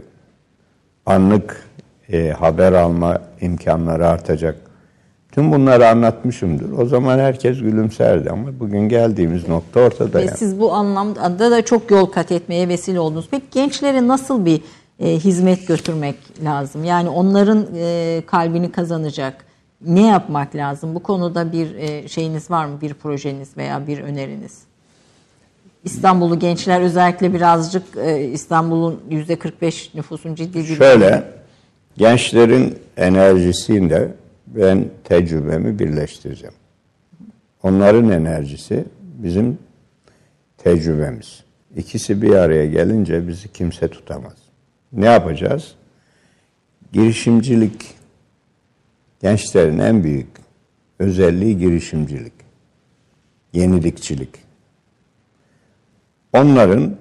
Anlık e, haber alma imkanları artacak. Tüm bunları anlatmışımdır. O zaman herkes gülümserdi ama bugün geldiğimiz nokta ortada ve yani. siz bu anlamda da çok yol kat etmeye vesile oldunuz. Peki gençlere nasıl bir e, hizmet götürmek lazım? Yani onların e, kalbini kazanacak ne yapmak lazım? Bu konuda bir e, şeyiniz var mı? Bir projeniz veya bir öneriniz? İstanbullu gençler özellikle birazcık e, İstanbul'un yüzde 45 nüfusun ciddi bir Şöyle, gençlerin enerjisiyle ben tecrübemi birleştireceğim. Onların enerjisi bizim tecrübemiz. İkisi bir araya gelince bizi kimse tutamaz. Ne yapacağız? Girişimcilik, gençlerin en büyük özelliği girişimcilik, yenilikçilik. Onların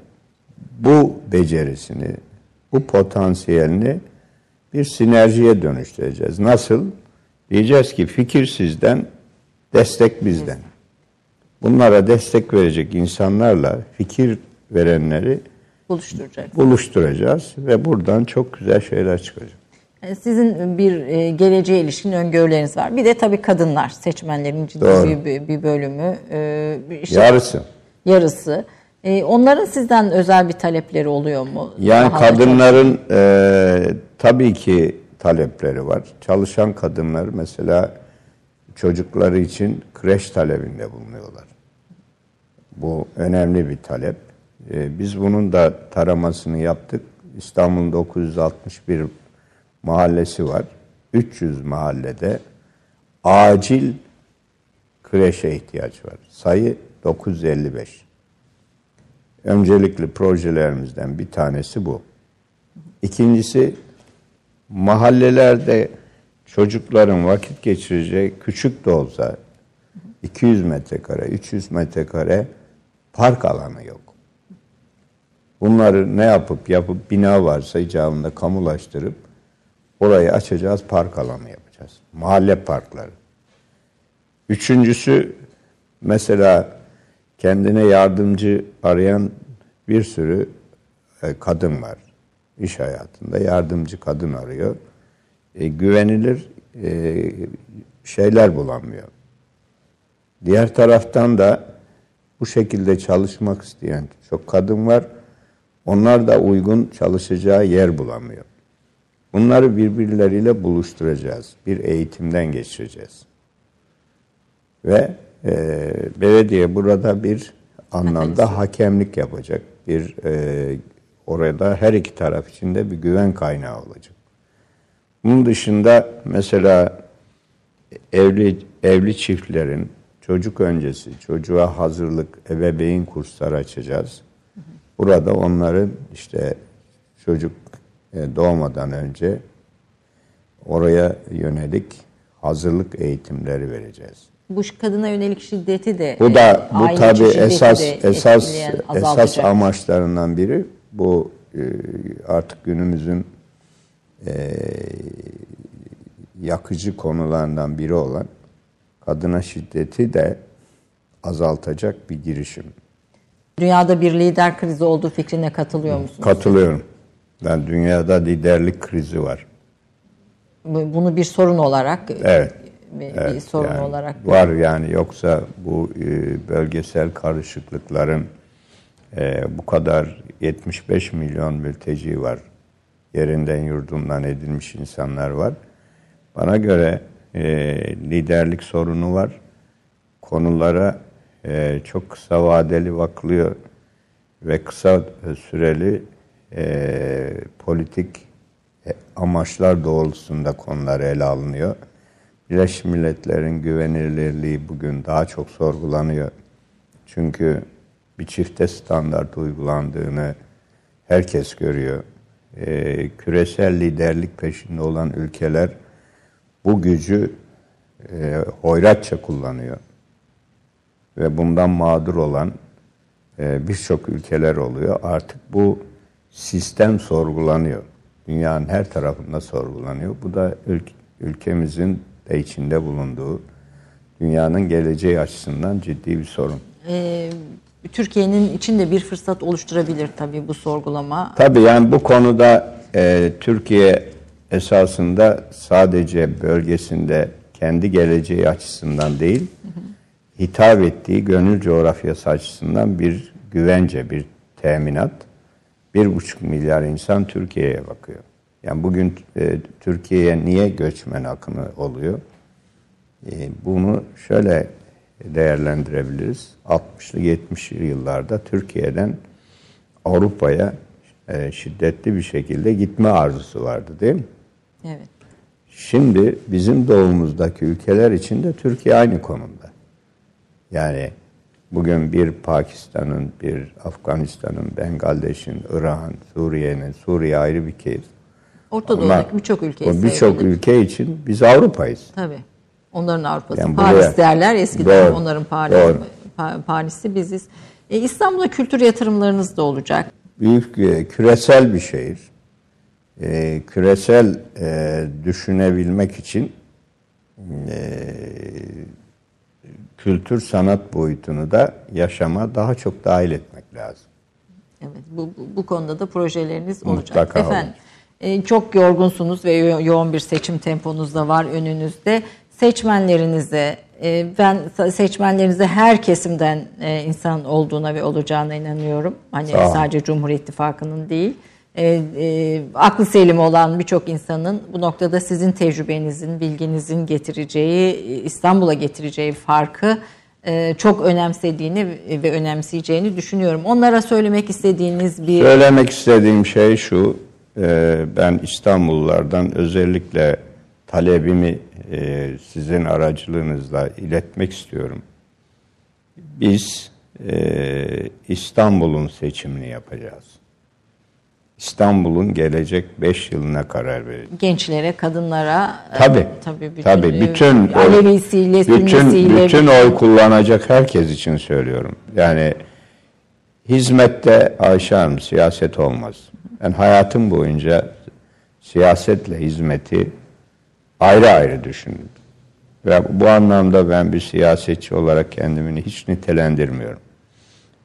bu becerisini, bu potansiyelini bir sinerjiye dönüştüreceğiz. Nasıl? Diyeceğiz ki fikir sizden, destek bizden. Bunlara destek verecek insanlarla fikir verenleri buluşturacak. buluşturacağız ve buradan çok güzel şeyler çıkacak. E, Sizin bir e, geleceğe ilişkin öngörüleriniz var. Bir de tabii kadınlar seçmenlerin ciddi Doğru. bir, bir, bölümü. e, işte Yarısı. Yarısı. Onların sizden özel bir talepleri oluyor mu? Yani Daha da kadınların e, tabii ki talepleri var. Çalışan kadınlar mesela çocukları için kreş talebinde bulunuyorlar. Bu önemli bir talep. E, biz bunun da taramasını yaptık. İstanbul'un 961 mahallesi var. 300 mahallede acil kreşe ihtiyaç var. Sayı 955. Öncelikli projelerimizden bir tanesi bu. İkincisi mahallelerde çocukların vakit geçireceği küçük de olsa 200 metrekare, 300 metrekare park alanı yok. Bunları ne yapıp yapıp bina varsa icabında kamulaştırıp orayı açacağız, park alanı yapacağız. Mahalle parkları. Üçüncüsü mesela kendine yardımcı arayan bir sürü e, kadın var. İş hayatında yardımcı kadın arıyor. E, güvenilir e, şeyler bulamıyor. Diğer taraftan da bu şekilde çalışmak isteyen çok kadın var. Onlar da uygun çalışacağı yer bulamıyor. Bunları birbirleriyle buluşturacağız. Bir eğitimden geçireceğiz. Ve e, belediye burada bir anlamda hakemlik yapacak. Bir e, orada her iki taraf için de bir güven kaynağı olacak. Bunun dışında mesela evli evli çiftlerin çocuk öncesi çocuğa hazırlık ebeveyn kursları açacağız. Burada onların işte çocuk e, doğmadan önce oraya yönelik hazırlık eğitimleri vereceğiz. Bu kadına yönelik şiddeti de Bu da e, bu şiddeti esas esas esas amaçlarından biri bu e, artık günümüzün yakıcı konularından biri olan kadına şiddeti de azaltacak bir girişim. Dünyada bir lider krizi olduğu fikrine katılıyor musunuz? Katılıyorum. Ben dünyada liderlik krizi var. Bu- Bunu bir sorun olarak Evet. bir, bir Evet, sorun yani olarak var yani yoksa bu e, bölgesel karışıklıkların e, bu kadar 75 milyon mülteci var. Yerinden yurdundan edilmiş insanlar var. Bana göre e, liderlik sorunu var. Konulara e, çok kısa vadeli bakılıyor ve kısa süreli e, politik e, amaçlar doğrultusunda konular ele alınıyor. Birleşmiş Milletler'in güvenilirliği bugün daha çok sorgulanıyor. Çünkü bir çifte standart uygulandığını herkes görüyor. e, küresel liderlik peşinde olan ülkeler bu gücü e, hoyratça kullanıyor. Ve bundan mağdur olan e, birçok ülkeler oluyor. Artık bu sistem sorgulanıyor. Dünyanın her tarafında sorgulanıyor. Bu da ülk- ülkemizin de içinde bulunduğu dünyanın geleceği açısından ciddi bir sorun. Ee, Türkiye'nin içinde bir fırsat oluşturabilir tabii bu sorgulama. Tabii yani bu konuda e, Türkiye esasında sadece bölgesinde kendi geleceği açısından değil, hitap ettiği gönül coğrafyası açısından bir güvence, bir teminat. Bir buçuk milyar insan Türkiye'ye bakıyor. Yani bugün e, Türkiye'ye niye göçmen akını oluyor? E, bunu şöyle değerlendirebiliriz. 60'lı 70'li yıllarda Türkiye'den Avrupa'ya e, şiddetli bir şekilde gitme arzusu vardı değil mi? Evet. Şimdi bizim doğumuzdaki ülkeler için de Türkiye aynı konumda. Yani bugün bir Pakistan'ın, bir Afganistan'ın, Bengaldeş'in, Irak'ın, Suriye'nin, Suriye ayrı bir kez. Orta Doğu'daki birçok ülkeyi Birçok ülke için biz Avrupa'yız. Tabii. Onların Avrupa'sı. Yani Paris buraya- derler. Eskiden Doğru, onların Paris, doğru. Pa- Paris'i biziz. E, İstanbul'a kültür yatırımlarınız da olacak. büyük e, küresel bir şehir. E, küresel e, düşünebilmek için e, kültür sanat boyutunu da yaşama daha çok dahil etmek lazım. Evet, bu, bu, bu konuda da projeleriniz olacak. Mutlaka Efendim, e, çok yorgunsunuz ve yo- yoğun bir seçim temponuz da var önünüzde. Seçmenlerinize, e, ben seçmenlerinize her kesimden e, insan olduğuna ve olacağına inanıyorum. Hani Sağ olun. sadece Cumhur İttifakı'nın değil. E, e, aklı selim olan birçok insanın bu noktada sizin tecrübenizin, bilginizin getireceği, İstanbul'a getireceği farkı e, çok önemsediğini ve önemseyeceğini düşünüyorum. Onlara söylemek istediğiniz bir Söylemek istediğim şey şu, e, ben İstanbullulardan özellikle talebimi e, sizin aracılığınızla iletmek istiyorum. Biz e, İstanbul'un seçimini yapacağız. İstanbul'un gelecek 5 yılına karar vereceğiz. gençlere, kadınlara e, Tabii. tabii bütün, tabii e, bütün oy- Alevisiyle, bütün bütün oy kullanacak herkes için söylüyorum. Yani hizmette Ayşe Hanım siyaset olmaz. Ben hayatım boyunca siyasetle hizmeti ayrı ayrı düşündüm. Ve bu anlamda ben bir siyasetçi olarak kendimi hiç nitelendirmiyorum.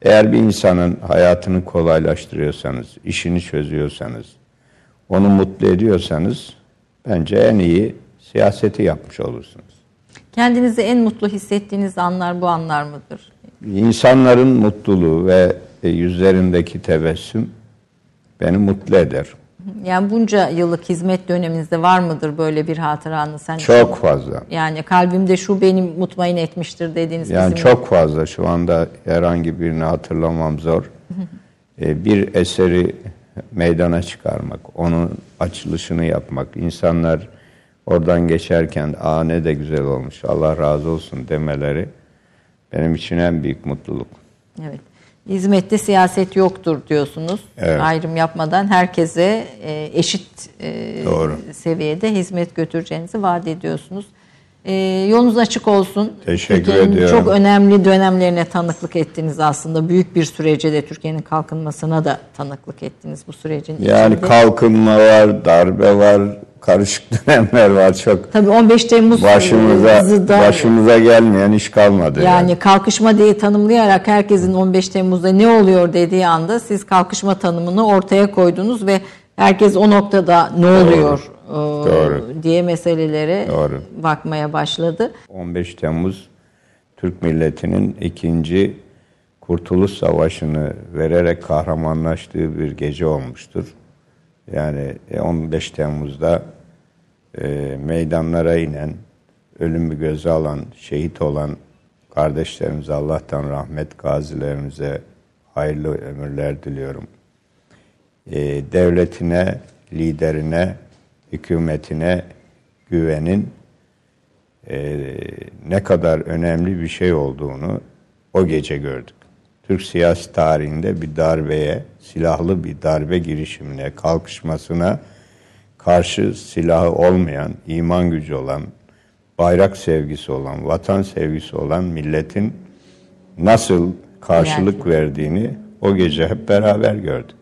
Eğer bir insanın hayatını kolaylaştırıyorsanız, işini çözüyorsanız, onu mutlu ediyorsanız bence en iyi siyaseti yapmış olursunuz. kendinizi en mutlu hissettiğiniz anlar bu anlar mıdır? İnsanların mutluluğu ve yüzlerindeki tebessüm beni mutlu eder. Yani bunca yıllık hizmet döneminizde var mıdır böyle bir hatıranız? Sen Çok fazla. Yani kalbimde şu beni mutmain etmiştir dediğiniz Yani bizim çok fazla. Şu anda herhangi birini hatırlamam zor. [laughs] E, Bir eseri meydana çıkarmak, onun açılışını yapmak, insanlar oradan geçerken aa ne de güzel olmuş, Allah razı olsun demeleri benim için en büyük mutluluk. Evet. Hizmette siyaset yoktur diyorsunuz. Evet. Ayrım yapmadan herkese e, eşit e, Doğru. seviyede hizmet götüreceğinizi vaat ediyorsunuz. E, yolunuz açık olsun. Teşekkür Türkiye'nin ediyorum. çok önemli dönemlerine tanıklık ettiniz aslında. Büyük bir sürece de Türkiye'nin kalkınmasına da tanıklık ettiniz bu sürecin Yani içinde. kalkınma var, darbe var, karışık [laughs] dönemler var çok. Tabii 15 Temmuz Başımıza zıdda- başımıza gelmeyen iş kalmadı. yani kalkışma diye tanımlayarak herkesin 15 Temmuz'da ne oluyor dediği anda siz kalkışma tanımını ortaya koydunuz ve herkes o noktada ne oluyor e, Doğru. diye meselelere Doğru. bakmaya başladı. 15 Temmuz Türk milletinin ikinci Kurtuluş Savaşı'nı vererek kahramanlaştığı bir gece olmuştur. Yani e, 15 Temmuz'da e, meydanlara inen, ölümü göze alan, şehit olan kardeşlerimize Allah'tan rahmet, gazilerimize hayırlı ömürler diliyorum. E, devletine, liderine, hükümetine güvenin e, ne kadar önemli bir şey olduğunu o gece gördük. Türk siyasi tarihinde bir darbeye, silahlı bir darbe girişimine, kalkışmasına karşı silahı olmayan, iman gücü olan, bayrak sevgisi olan, vatan sevgisi olan milletin nasıl karşılık verdiğini o gece hep beraber gördük.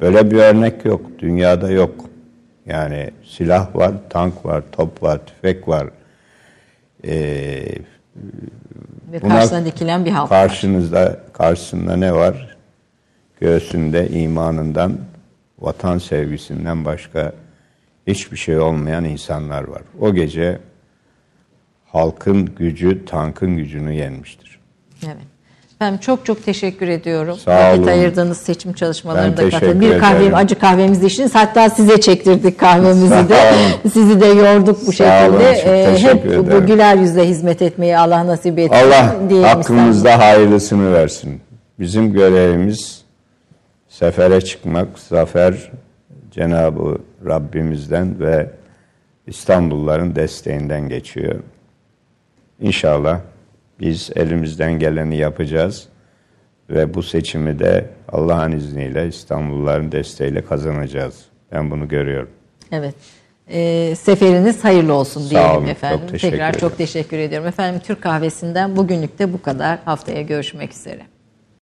Böyle bir örnek yok. Dünyada yok. Yani silah var, tank var, top var, tüfek var. Ee, Ve karşısına dikilen bir halk var. karşınızda, karşısında ne var? Göğsünde imanından, vatan sevgisinden başka hiçbir şey olmayan insanlar var. O gece halkın gücü tankın gücünü yenmiştir. Evet. Efendim çok çok teşekkür ediyorum. Sağ Vakit olun. ayırdığınız seçim çalışmalarında Ben katıldınız. Bir kahve, acı kahvemizi içtiniz. Hatta size çektirdik kahvemizi de. Olun. Sizi de yorduk bu Sağ olun, şekilde. çok Ee, hep bu ederim. güler yüzle hizmet etmeyi Allah nasip etsin. Allah hakkımızda hayırlısını versin. Bizim görevimiz sefere çıkmak, zafer Cenab-ı Rabbimizden ve İstanbulluların desteğinden geçiyor. İnşallah biz elimizden geleni yapacağız ve bu seçimi de Allah'ın izniyle İstanbulluların desteğiyle kazanacağız. Ben bunu görüyorum. Evet. Ee, seferiniz hayırlı olsun diyelim olun, çok efendim. teşekkür Tekrar ederim. çok teşekkür ediyorum. Efendim Türk kahvesinden bugünlük de bu kadar. Haftaya görüşmek üzere.